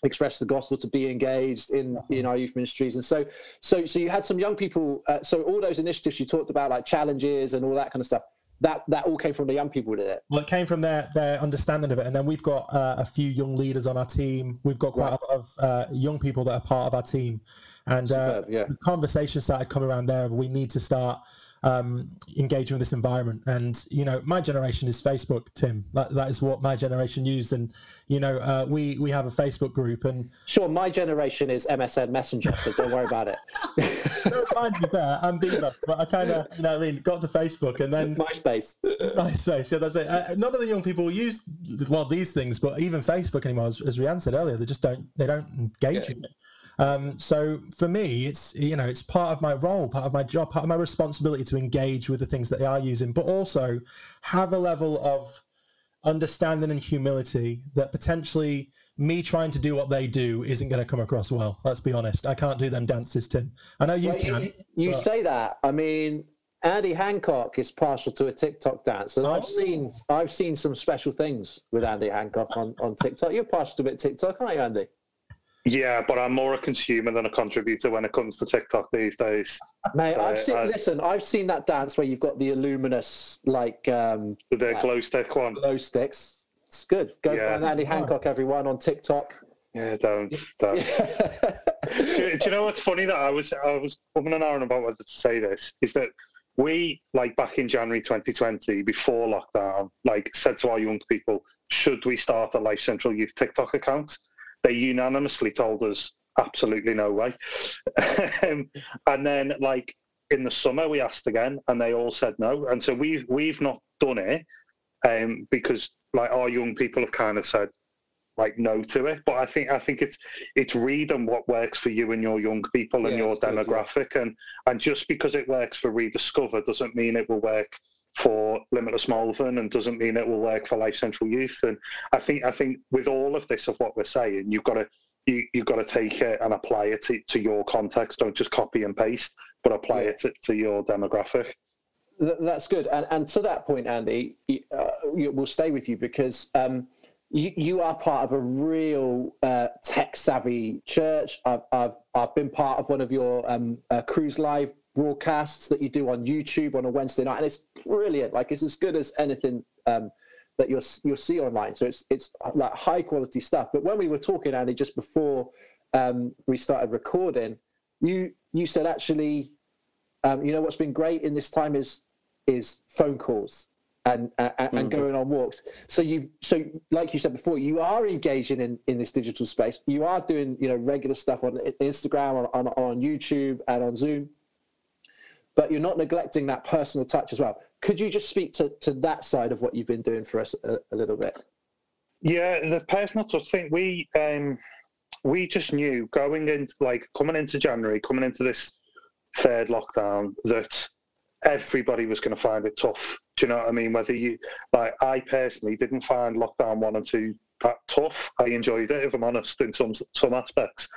express the gospel to be engaged in in our youth ministries and so so so you had some young people uh, so all those initiatives you talked about like challenges and all that kind of stuff that that all came from the young people did it Well, it came from their their understanding of it, and then we've got uh, a few young leaders on our team. We've got quite Right. a lot of uh, young people that are part of our team, and uh, Superb, yeah. the conversation started coming around there. Of we need to start um, engaging with this environment, and you know, my generation is Facebook. Tim, that, that is what my generation used, and you know, uh, we we have a Facebook group, and sure my generation is msn messenger so don't worry about it mine to be fair, I'm Bebo, but I kind of you know what I mean got to Facebook, and then myspace MySpace, yeah, that's it. Uh, none of the young people use well these things, but even Facebook anymore, as, as Rianne said earlier, they just don't they don't engage with it. Um, so for me, it's you know it's part of my role, part of my job, part of my responsibility to engage with the things that they are using, but also have a level of understanding and humility that potentially me trying to do what they do isn't going to come across well. Let's be honest. I can't do them dances, Tim. I know you Well, can. you, you but- say that i mean andy hancock is partial to a tiktok dance and i've Oh. seen i've seen some special things with andy hancock on, on tiktok you're partial to a bit tiktok aren't you andy Yeah, but I'm more a consumer than a contributor when it comes to TikTok these days. Mate, So, I've seen. uh, listen, I've seen that dance where you've got the luminous like um, The Yeah. glow stick one. glow sticks. It's good. Go Yeah. find Andy Hancock, everyone, on TikTok. Yeah, don't. don't. do, you- do you know what's funny that I was I was coming an hour and about whether to say this is that we like back in January 2020 before lockdown like said to our young people should we start a Life Central Youth TikTok account they unanimously told us absolutely no way um, and then like in the summer we asked again and they all said no and so we've we've not done it um, because like our young people have kind of said like no to it. But I think I think it's it's reading what works for you and your young people and Yeah, your it's good, yeah. demographic, and and just because it works for Rediscover doesn't mean it will work for Limitless Malvern and doesn't mean it will work for Life Central Youth. And I think I think with all of this of what we're saying, you've got to you, you've got to take it and apply it to, to your context. Don't just copy and paste, but apply Yeah. it to, to your demographic. That's good. And, and to that point, Andy, uh, we'll stay with you because um, you, you are part of a real uh, tech savvy church. I've, I've, I've been part of one of your um, uh, Cruise Live broadcasts that you do on YouTube on a Wednesday night, and it's brilliant. Like it's as good as anything um, that you'll you'll see online. So it's it's like high quality stuff. But when we were talking, Andy, just before um, we started recording, you you said actually, um, you know what's been great in this time is is phone calls and and, and going on walks. So you've so like you said before, you are engaging in in this digital space. You are doing you know regular stuff on Instagram, on on, on YouTube, and on Zoom. But you're not neglecting that personal touch as well. Could you just speak to, to that side of what you've been doing for us a, a little bit? Yeah, the personal touch thing. We um, we just knew going into like coming into January, coming into this third lockdown, that everybody was going to find it tough. Do you know what I mean? Whether you like, I personally didn't find lockdown one and two that tough. I enjoyed it, if I'm honest, in some some aspects.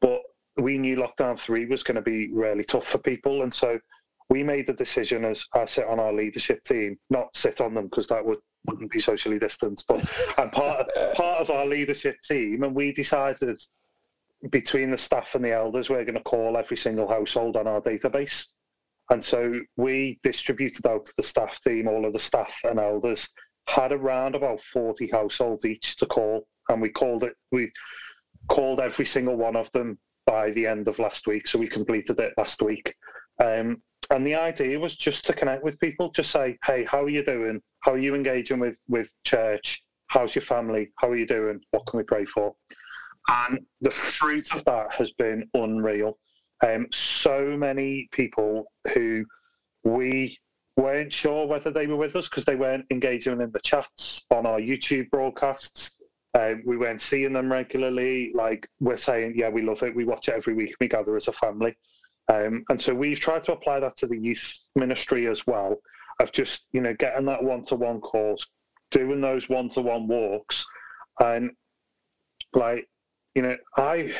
But we knew lockdown three was going to be really tough for people, and so we made the decision as I sit on our leadership team, not sit on them because that would wouldn't be socially distanced, but I'm part part of our leadership team, and we decided between the staff and the elders, we're going to call every single household on our database. And so we distributed out to the staff team, all of the staff and elders had around about 40 households each to call. And we called it, we called every single one of them by the end of last week. So we completed it last week. Um, and the idea was just to connect with people, just say, hey, how are you doing? How are you engaging with, with church? How's your family? How are you doing? What can we pray for? And the fruit of that has been unreal. Um, so many people who we weren't sure whether they were with us because they weren't engaging in the chats on our YouTube broadcasts. Um, we weren't seeing them regularly. Like we're saying, yeah, we love it. We watch it every week. We gather as a family. Um, and so we've tried to apply that to the youth ministry as well, of just, you know, getting that one-to-one calls, doing those one-to-one walks. And like, you know, I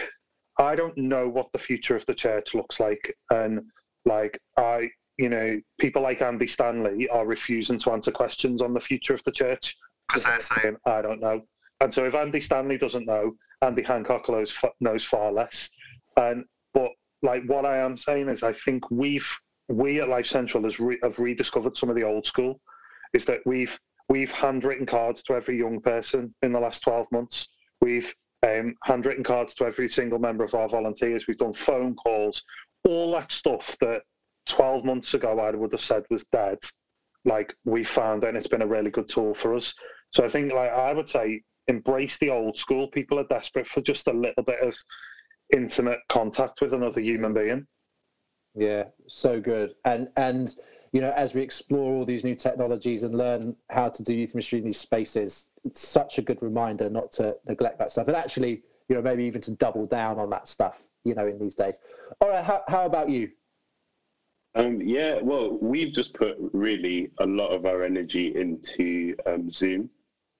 I don't know what the future of the church looks like. And like I you know, people like Andy Stanley are refusing to answer questions on the future of the church because they're saying, I don't know. And so if Andy Stanley doesn't know, Andy Hancock knows, knows far less. And but like what I am saying is, I think we've we at Life Central has re- have rediscovered some of the old school. Is that we've we've handwritten cards to every young person in the last twelve months. We've um, handwritten cards to every single member of our volunteers. We've done phone calls, all that stuff that 12 months ago I would have said was dead. Like we found and it's been a really good tool for us. So I think like I would say embrace the old school. People are desperate for just a little bit of intimate contact with another human being. Yeah, so good. And and you know, as we explore all these new technologies and learn how to do youth ministry in these spaces, it's such a good reminder not to neglect that stuff. And actually, you know, maybe even to double down on that stuff, you know, in these days. All right, how, how about you? Um, yeah, well, we've just put really a lot of our energy into um, Zoom.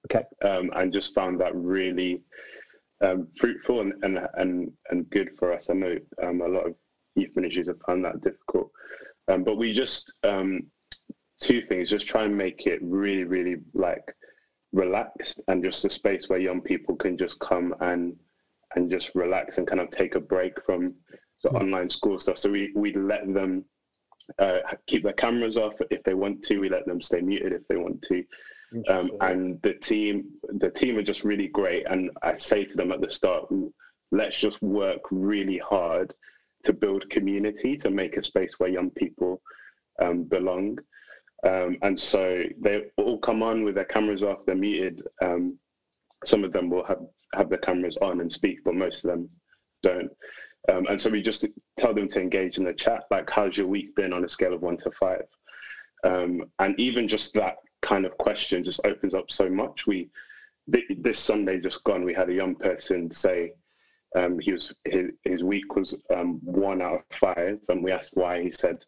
Okay. Um, and just found that really um, fruitful and, and, and, and good for us. I know um, a lot of youth ministries have found that difficult. Um, but we just, um, two things, just try and make it really, really like relaxed and just a space where young people can just come and and just relax and kind of take a break from the online school stuff. So we, we let them uh, keep their cameras off if they want to. We let them stay muted if they want to. Um, and the team, the team are just really great. And I say to them at the start, let's just work really hard to build community, to make a space where young people um, belong. Um, and so they all come on with their cameras off, they're muted. Um, some of them will have, have their cameras on and speak, but most of them don't. Um, and so we just tell them to engage in the chat, like, how's your week been on a scale of one to five? Um, and even just that kind of question just opens up so much. We th- this Sunday just gone, we had a young person say um, he was his, his week was um, one out of five, and we asked why. He said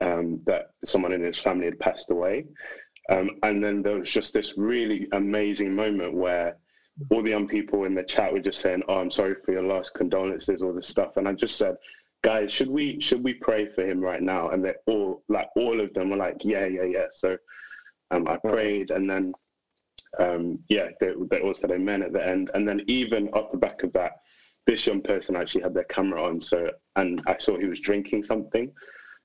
um, that someone in his family had passed away, um, and then there was just this really amazing moment where all the young people in the chat were just saying, "Oh, I'm sorry for your loss, condolences, all this stuff," and I just said. Guys, should we should we pray for him right now? And they all like all of them were like, yeah, yeah, yeah. So um, I prayed, and then um, yeah, they, they all said amen at the end. And then even off the back of that, this young person actually had their camera on. So, and I saw he was drinking something.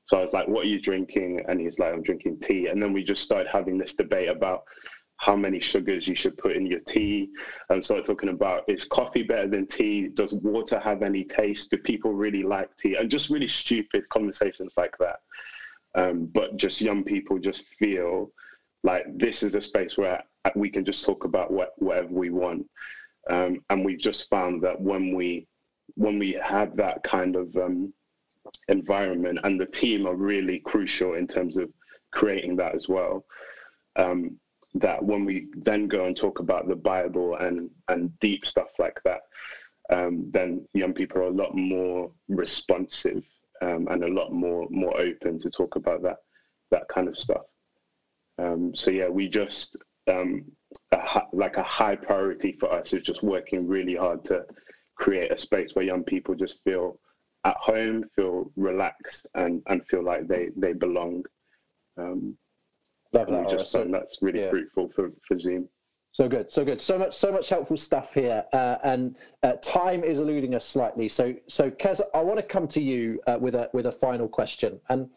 So I was like, what are you drinking? And he's like, I'm drinking tea. And then we just started having this debate about how many sugars you should put in your tea. And started talking about is coffee better than tea? Does water have any taste? Do people really like tea? And just really stupid conversations like that. Um, but just young people just feel like this is a space where we can just talk about what, whatever we want. Um, and we've just found that when we when we have that kind of um, environment, and the team are really crucial in terms of creating that as well. Um, that when we then go and talk about the Bible and and deep stuff like that, um, then young people are a lot more responsive um, and a lot more more open to talk about that that kind of stuff. Um, so yeah, we just um, a, like a high priority for us is just working really hard to create a space where young people just feel at home, feel relaxed, and and feel like they they belong. Um, Love that. just So- that's really yeah. fruitful for for Zoom. So good, so good, so much, so much helpful stuff here, uh, and uh, time is eluding us slightly. So, so Kez, I want to come to you uh, with a with a final question, and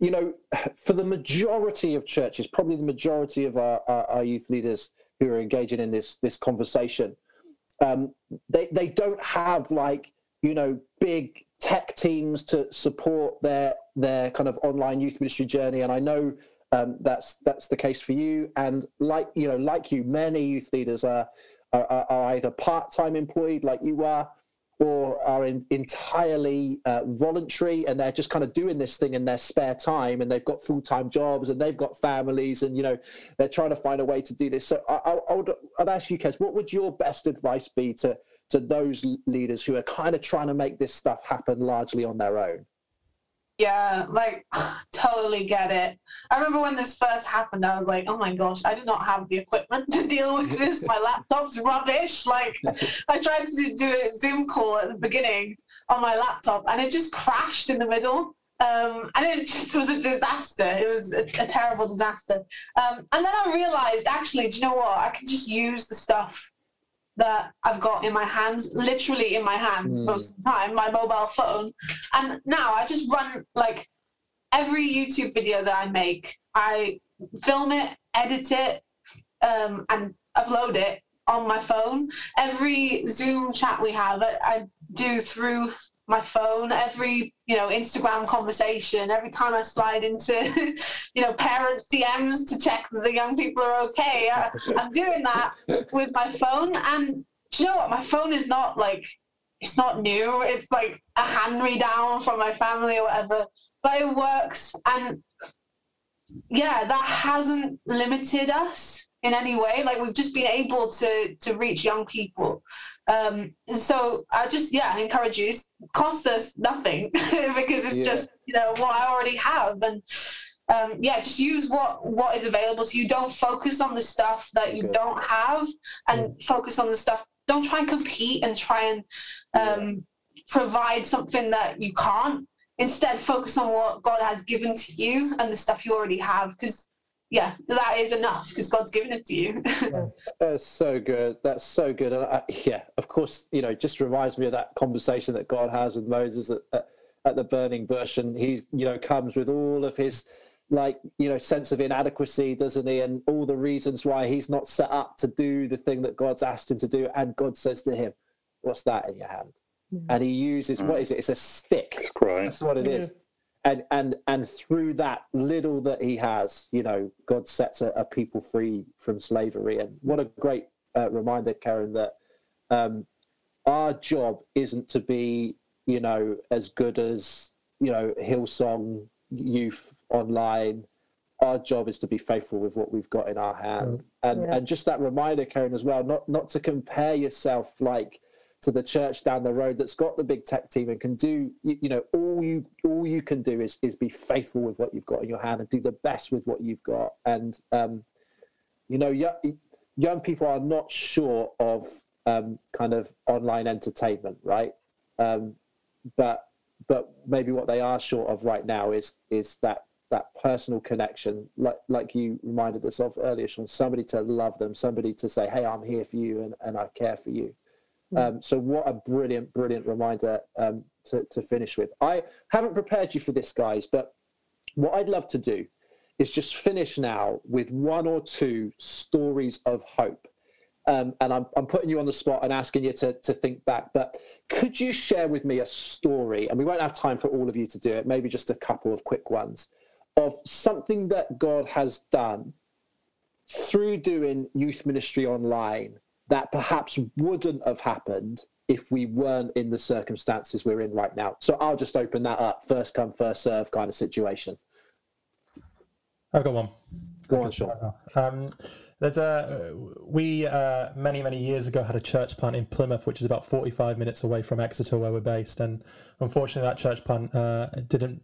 you know, for the majority of churches, probably the majority of our, our, our youth leaders who are engaging in this this conversation, um, they they don't have like you know big tech teams to support their their kind of online youth ministry journey, and I know um, that's that's the case for you. And like you know, like you, many youth leaders are are, are- either part time employed, like you are, or are in, entirely uh, voluntary, and they're just kind of doing this thing in their spare time, and they've got full time jobs, and they've got families, and you know, they're trying to find a way to do this. So I, I, I would I'd ask you, Kes, what would your best advice be to to those leaders who are kind of trying to make this stuff happen largely on their own? Yeah, like totally get it. I remember when this first happened, I was like, oh my gosh, I do not have the equipment to deal with this. My laptop's rubbish. Like, I tried to do a Zoom call at the beginning on my laptop and it just crashed in the middle. Um, and it just was a disaster. It was a, a terrible disaster. Um, and then I realized, actually, do you know what? I can just use the stuff that I've got in my hands, literally in my hands Mm. most of the time, my mobile phone. And now I just run like every YouTube video that I make, I film it, edit it, um, and upload it on my phone. Every Zoom chat we have, I, I do through my phone. Every you know Instagram conversation, every time I slide into you know parents' DMs to check that the young people are okay, I, I'm doing that with my phone. And you know what? My phone is not like it's not new. It's like a hand me down from my family or whatever. But it works, and yeah, that hasn't limited us in any way. Like we've just been able to to reach young people. Um, so I just yeah I encourage you. It's cost us nothing because it's Yeah. just you know what I already have and. Um, yeah, just use what what is available to you. Don't focus on the stuff that you Good. don't have, and focus on the stuff. Don't try and compete and try and um, provide something that you can't. Instead, focus on what God has given to you and the stuff you already have. Because yeah, that is enough. Because God's given it to you. That's so good. That's so good. And I, yeah, of course, you know, just reminds me of that conversation that God has with Moses at, at, at the burning bush, and he's, you know, comes with all of his like you know sense of inadequacy doesn't he and all the reasons why he's not set up to do the thing that god's asked him to do and god says to him what's that in your hand mm. and he uses what is it it's a stick Right. that's what it mm-hmm. is. And and and through that little that he has, you know, God sets a, a people free from slavery. And what a great uh, reminder, Karen, that um, our job isn't to be, you know, as good as you know Hillsong Youth Online, our job is to be faithful with what we've got in our hand, and Yeah. and just that reminder, Karen, as well, not not to compare yourself like to the church down the road that's got the big tech team and can do you, you know all you all you can do is is be faithful with what you've got in your hand and do the best with what you've got. And um you know young, young people are not sure of um kind of online entertainment right? Um but but maybe what they are short of right now is is that that personal connection like like you reminded us of earlier Sean somebody to love them somebody to say hey I'm here for you and, and I care for you um, so what a brilliant, brilliant reminder um, to, to finish with. I haven't prepared you for this, guys, but what I'd love to do is just finish now with one or two stories of hope. Um, and I'm, I'm putting you on the spot and asking you to, to think back, but could you share with me a story? And we won't have time for all of you to do it, maybe just a couple of quick ones of something that God has done through doing youth ministry online that perhaps wouldn't have happened if we weren't in the circumstances we're in right now. So I'll just open that up, first come, first serve kind of situation. I've got one. Go on, Sean. Um, there's a we uh, many many years ago had a church plant in Plymouth, which is about 45 minutes away from Exeter, where we're based, and unfortunately that church plant uh, didn't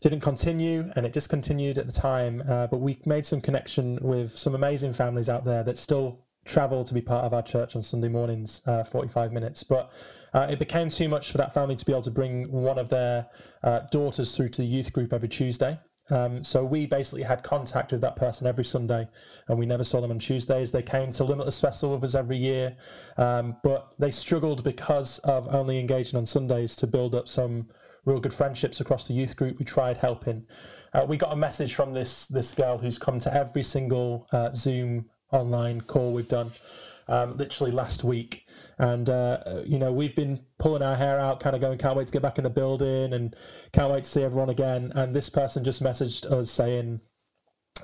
didn't continue, and it discontinued at the time. Uh, but we made some connection with some amazing families out there that still travel to be part of our church on Sunday mornings, uh, 45 minutes. But uh, it became too much for that family to be able to bring one of their uh, daughters through to the youth group every Tuesday. Um, so we basically had contact with that person every Sunday, and we never saw them on Tuesdays. They came to Limitless Festival with us every year, um, but they struggled because of only engaging on Sundays to build up some real good friendships across the youth group. We tried helping. Uh, we got a message from this this girl who's come to every single uh, Zoom online call we've done, um, literally last week. And uh, you know we've been pulling our hair out, kind of going, can't wait to get back in the building, and can't wait to see everyone again. And this person just messaged us saying,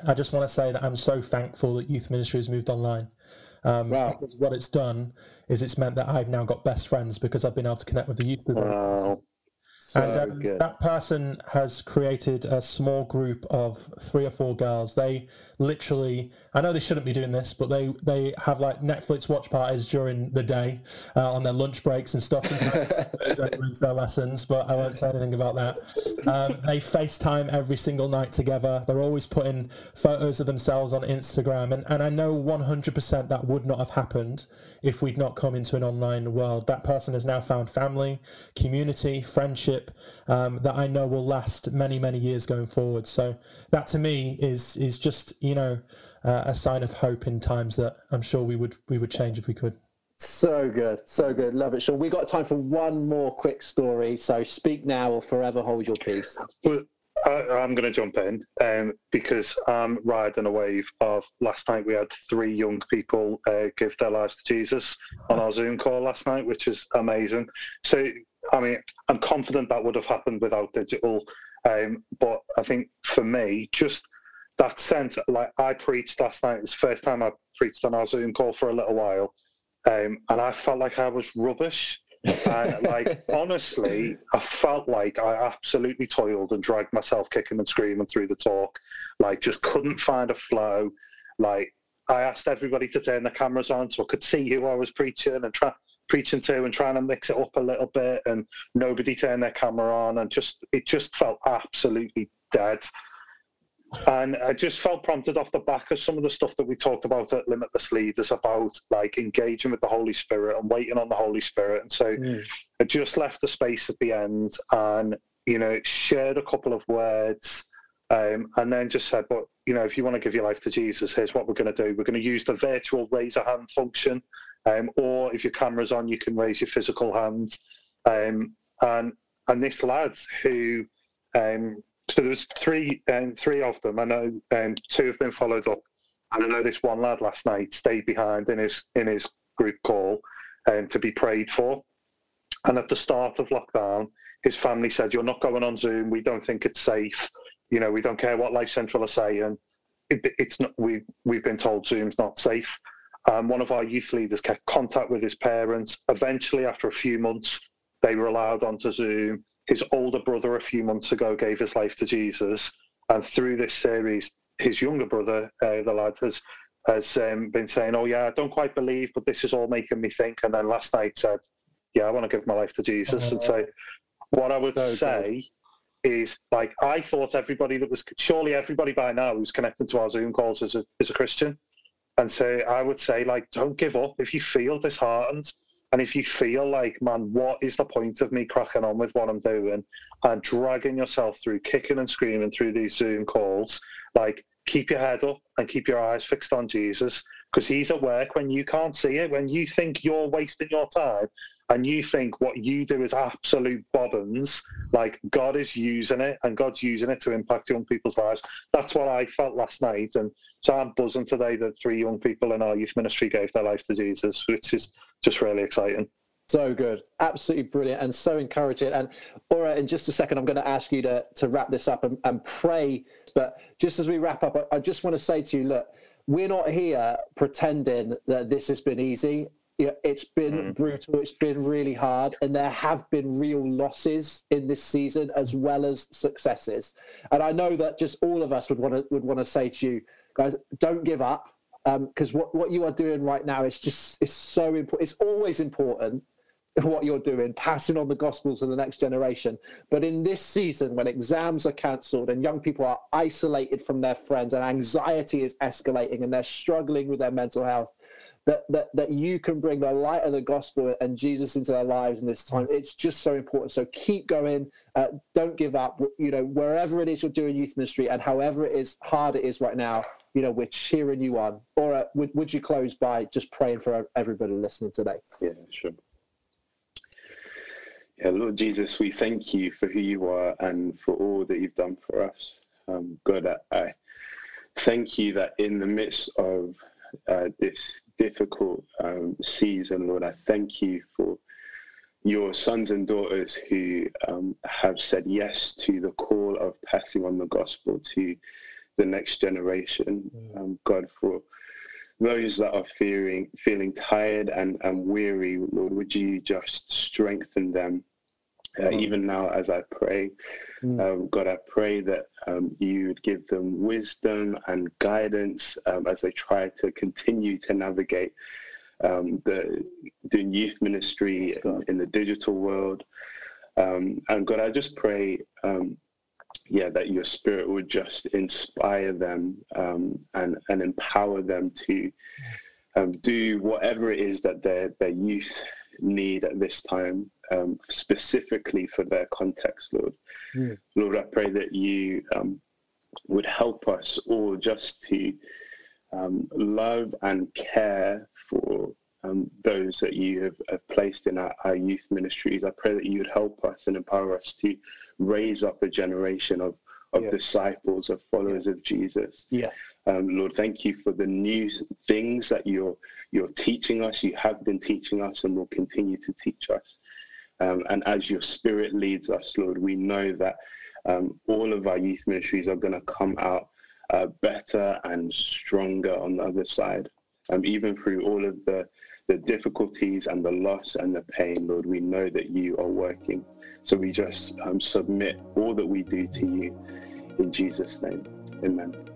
"I just want to say that I'm so thankful that youth ministry has moved online. Um, Wow. Because what it's done is it's meant that I've now got best friends because I've been able to connect with the youth group Wow. So and um, good. that person has created a small group of three or four girls. They literally, I know they shouldn't be doing this, but they they have like Netflix watch parties during the day uh, on their lunch breaks and stuff. Sometimes their lessons, but I won't say anything about that. Um, they FaceTime every single night together. They're always putting photos of themselves on Instagram, and, and I know 100% that would not have happened if we'd not come into an online world. That person has now found family, community, friendship um, that I know will last many, many years going forward. So that to me is is just you know uh, a sign of hope in times that I'm sure we would we would change if we could. So good, so good. Love it, Sean. We got time for one more quick story. So speak now or forever hold your peace. Well, I, I'm going to jump in um, because I'm riding a wave of last night. We had three young people uh, give their lives to Jesus on our Zoom call last night, which is amazing. So, I mean, I'm confident that would have happened without digital. Um, but I think for me, just that sense, like I preached last night, it's the first time I preached on our Zoom call for a little while. Um, and I felt like I was rubbish. and like honestly, I felt like I absolutely toiled and dragged myself kicking and screaming through the talk. Like just couldn't find a flow. Like I asked everybody to turn the cameras on so I could see who I was preaching and try preaching to and trying to mix it up a little bit and nobody turned their camera on and just it just felt absolutely dead. And I just felt prompted off the back of some of the stuff that we talked about at Limitless Leaders about like engaging with the Holy Spirit and waiting on the Holy Spirit. And so I just left the space at the end and, you know, shared a couple of words um, and then just said, but, you know, if you want to give your life to Jesus, here's what we're going to do. We're going to use the virtual raise a hand function. Um, or if your camera's on, you can raise your physical hands. Um, and, and this lad who, um, so there was three, um, three of them. I know um, two have been followed up, and I know this one lad last night stayed behind in his in his group call um, to be prayed for. And at the start of lockdown, his family said, "You're not going on Zoom. We don't think it's safe. You know, we don't care what Life Central are saying. It, it's not. We we've been told Zoom's not safe." Um, one of our youth leaders kept contact with his parents. Eventually, after a few months, they were allowed onto Zoom. His older brother, a few months ago, gave his life to Jesus. And through this series, his younger brother, uh, the lad, has has um, been saying, "Oh yeah, I don't quite believe, but this is all making me think." And then last night said, "Yeah, I want to give my life to Jesus." And so, what I would So say is, like, I thought everybody that was surely everybody by now who's connected to our Zoom calls is a is a Christian, and so I would say, like, don't give up if you feel disheartened. And if you feel like, man, what is the point of me cracking on with what I'm doing and dragging yourself through, kicking and screaming through these Zoom calls, like keep your head up and keep your eyes fixed on Jesus because he's at work when you can't see it. When you think you're wasting your time and you think what you do is absolute bobbins, like God is using it and God's using it to impact young people's lives. That's what I felt last night. And so I'm buzzing today that three young people in our youth ministry gave their life to Jesus, which is just really exciting. So good, absolutely brilliant, and so encouraging. And Aura, in just a second, I'm going to ask you to to wrap this up and, and pray. But just as we wrap up, I, I just want to say to you, look, we're not here pretending that this has been easy. Yeah, it's been hmm. brutal. It's been really hard, and there have been real losses in this season as well as successes. And I know that just all of us would want to would want to say to you guys, don't give up, um, because what what you are doing right now is just is so important. It's always important what you're doing, passing on the gospel to the next generation. But in this season, when exams are cancelled and young people are isolated from their friends and anxiety is escalating and they're struggling with their mental health, that, that, that you can bring the light of the gospel and Jesus into their lives in this time. It's just so important. So keep going. Uh, don't give up. You know, wherever it is you're doing youth ministry and however it is hard it is right now, you know, we're cheering you on. Or uh, would, would you close by just praying for everybody listening today? Yeah, sure. Yeah, Lord Jesus, we thank you for who you are and for all that you've done for us. Um, God, I, I thank you that in the midst of uh, this difficult um, season, Lord, I thank you for your sons and daughters who um, have said yes to the call of passing on the gospel to the next generation. Um, God, for those that are fearing, feeling tired and, and weary, Lord, would you just strengthen them? Uh, even now, as I pray, um, God, I pray that um, you would give them wisdom and guidance um, as they try to continue to navigate um, the doing youth ministry in, in the digital world. Um, and God, I just pray, um, yeah, that your spirit would just inspire them um, and and empower them to um, do whatever it is that their their youth need at this time, um, specifically for their context, Lord. Lord, I pray that you um, would help us all just to um, love and care for um, those that you have, have placed in our, our youth ministries. I pray that you would help us and empower us to raise up a generation of, of Yeah. disciples, of followers of Jesus. Yeah. Um, Lord, thank you for the new things that you're you're teaching us. You have been teaching us, and will continue to teach us. Um, and as your Spirit leads us, Lord, we know that um, all of our youth ministries are going to come out uh, better and stronger on the other side. Um, even through all of the the difficulties and the loss and the pain, Lord, we know that you are working. So we just um, submit all that we do to you in Jesus' name. Amen.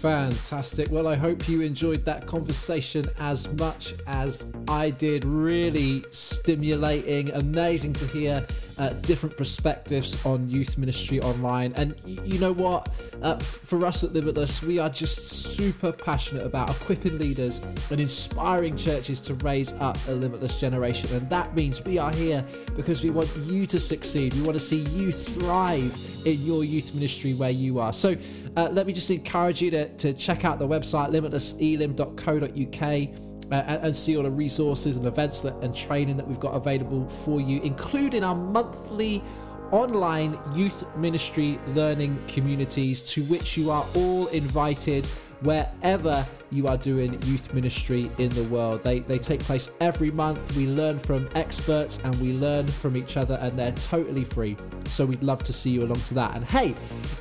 Fantastic. Well, I hope you enjoyed that conversation as much as I did. Really stimulating, amazing to hear uh, different perspectives on youth ministry online. And you know what? Uh, for us at Limitless, we are just super passionate about equipping leaders and inspiring churches to raise up a limitless generation. And that means we are here because we want you to succeed. We want to see you thrive in your youth ministry where you are. So uh, let me just encourage you to, to check out the website limitlesselim.co.uk uh, and, see all the resources and events that, and training that we've got available for you, including our monthly online youth ministry learning communities to which you are all invited wherever you are doing youth ministry in the world. They, they take place every month. We learn from experts and we learn from each other, and they're totally free. So we'd love to see you along to that. And hey,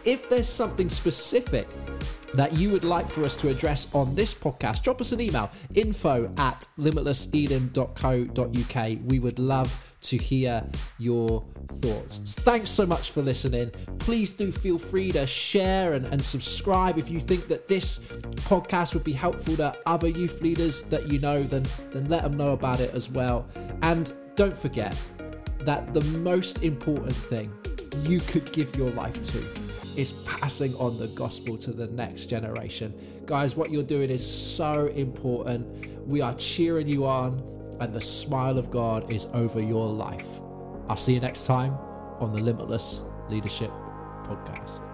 if there's something specific that you would like for us to address on this podcast, drop us an email info at limitlesselim.co.uk. We would love to hear your thoughts. Thanks so much for listening. Please do feel free to share and, and subscribe if you think that this podcast would be helpful to other youth leaders that you know, then, then let them know about it as well. And don't forget that the most important thing you could give your life to is passing on the gospel to the next generation. Guys, what you're doing is so important. We are cheering you on, and the smile of God is over your life. I'll see you next time on the Limitless Leadership Podcast.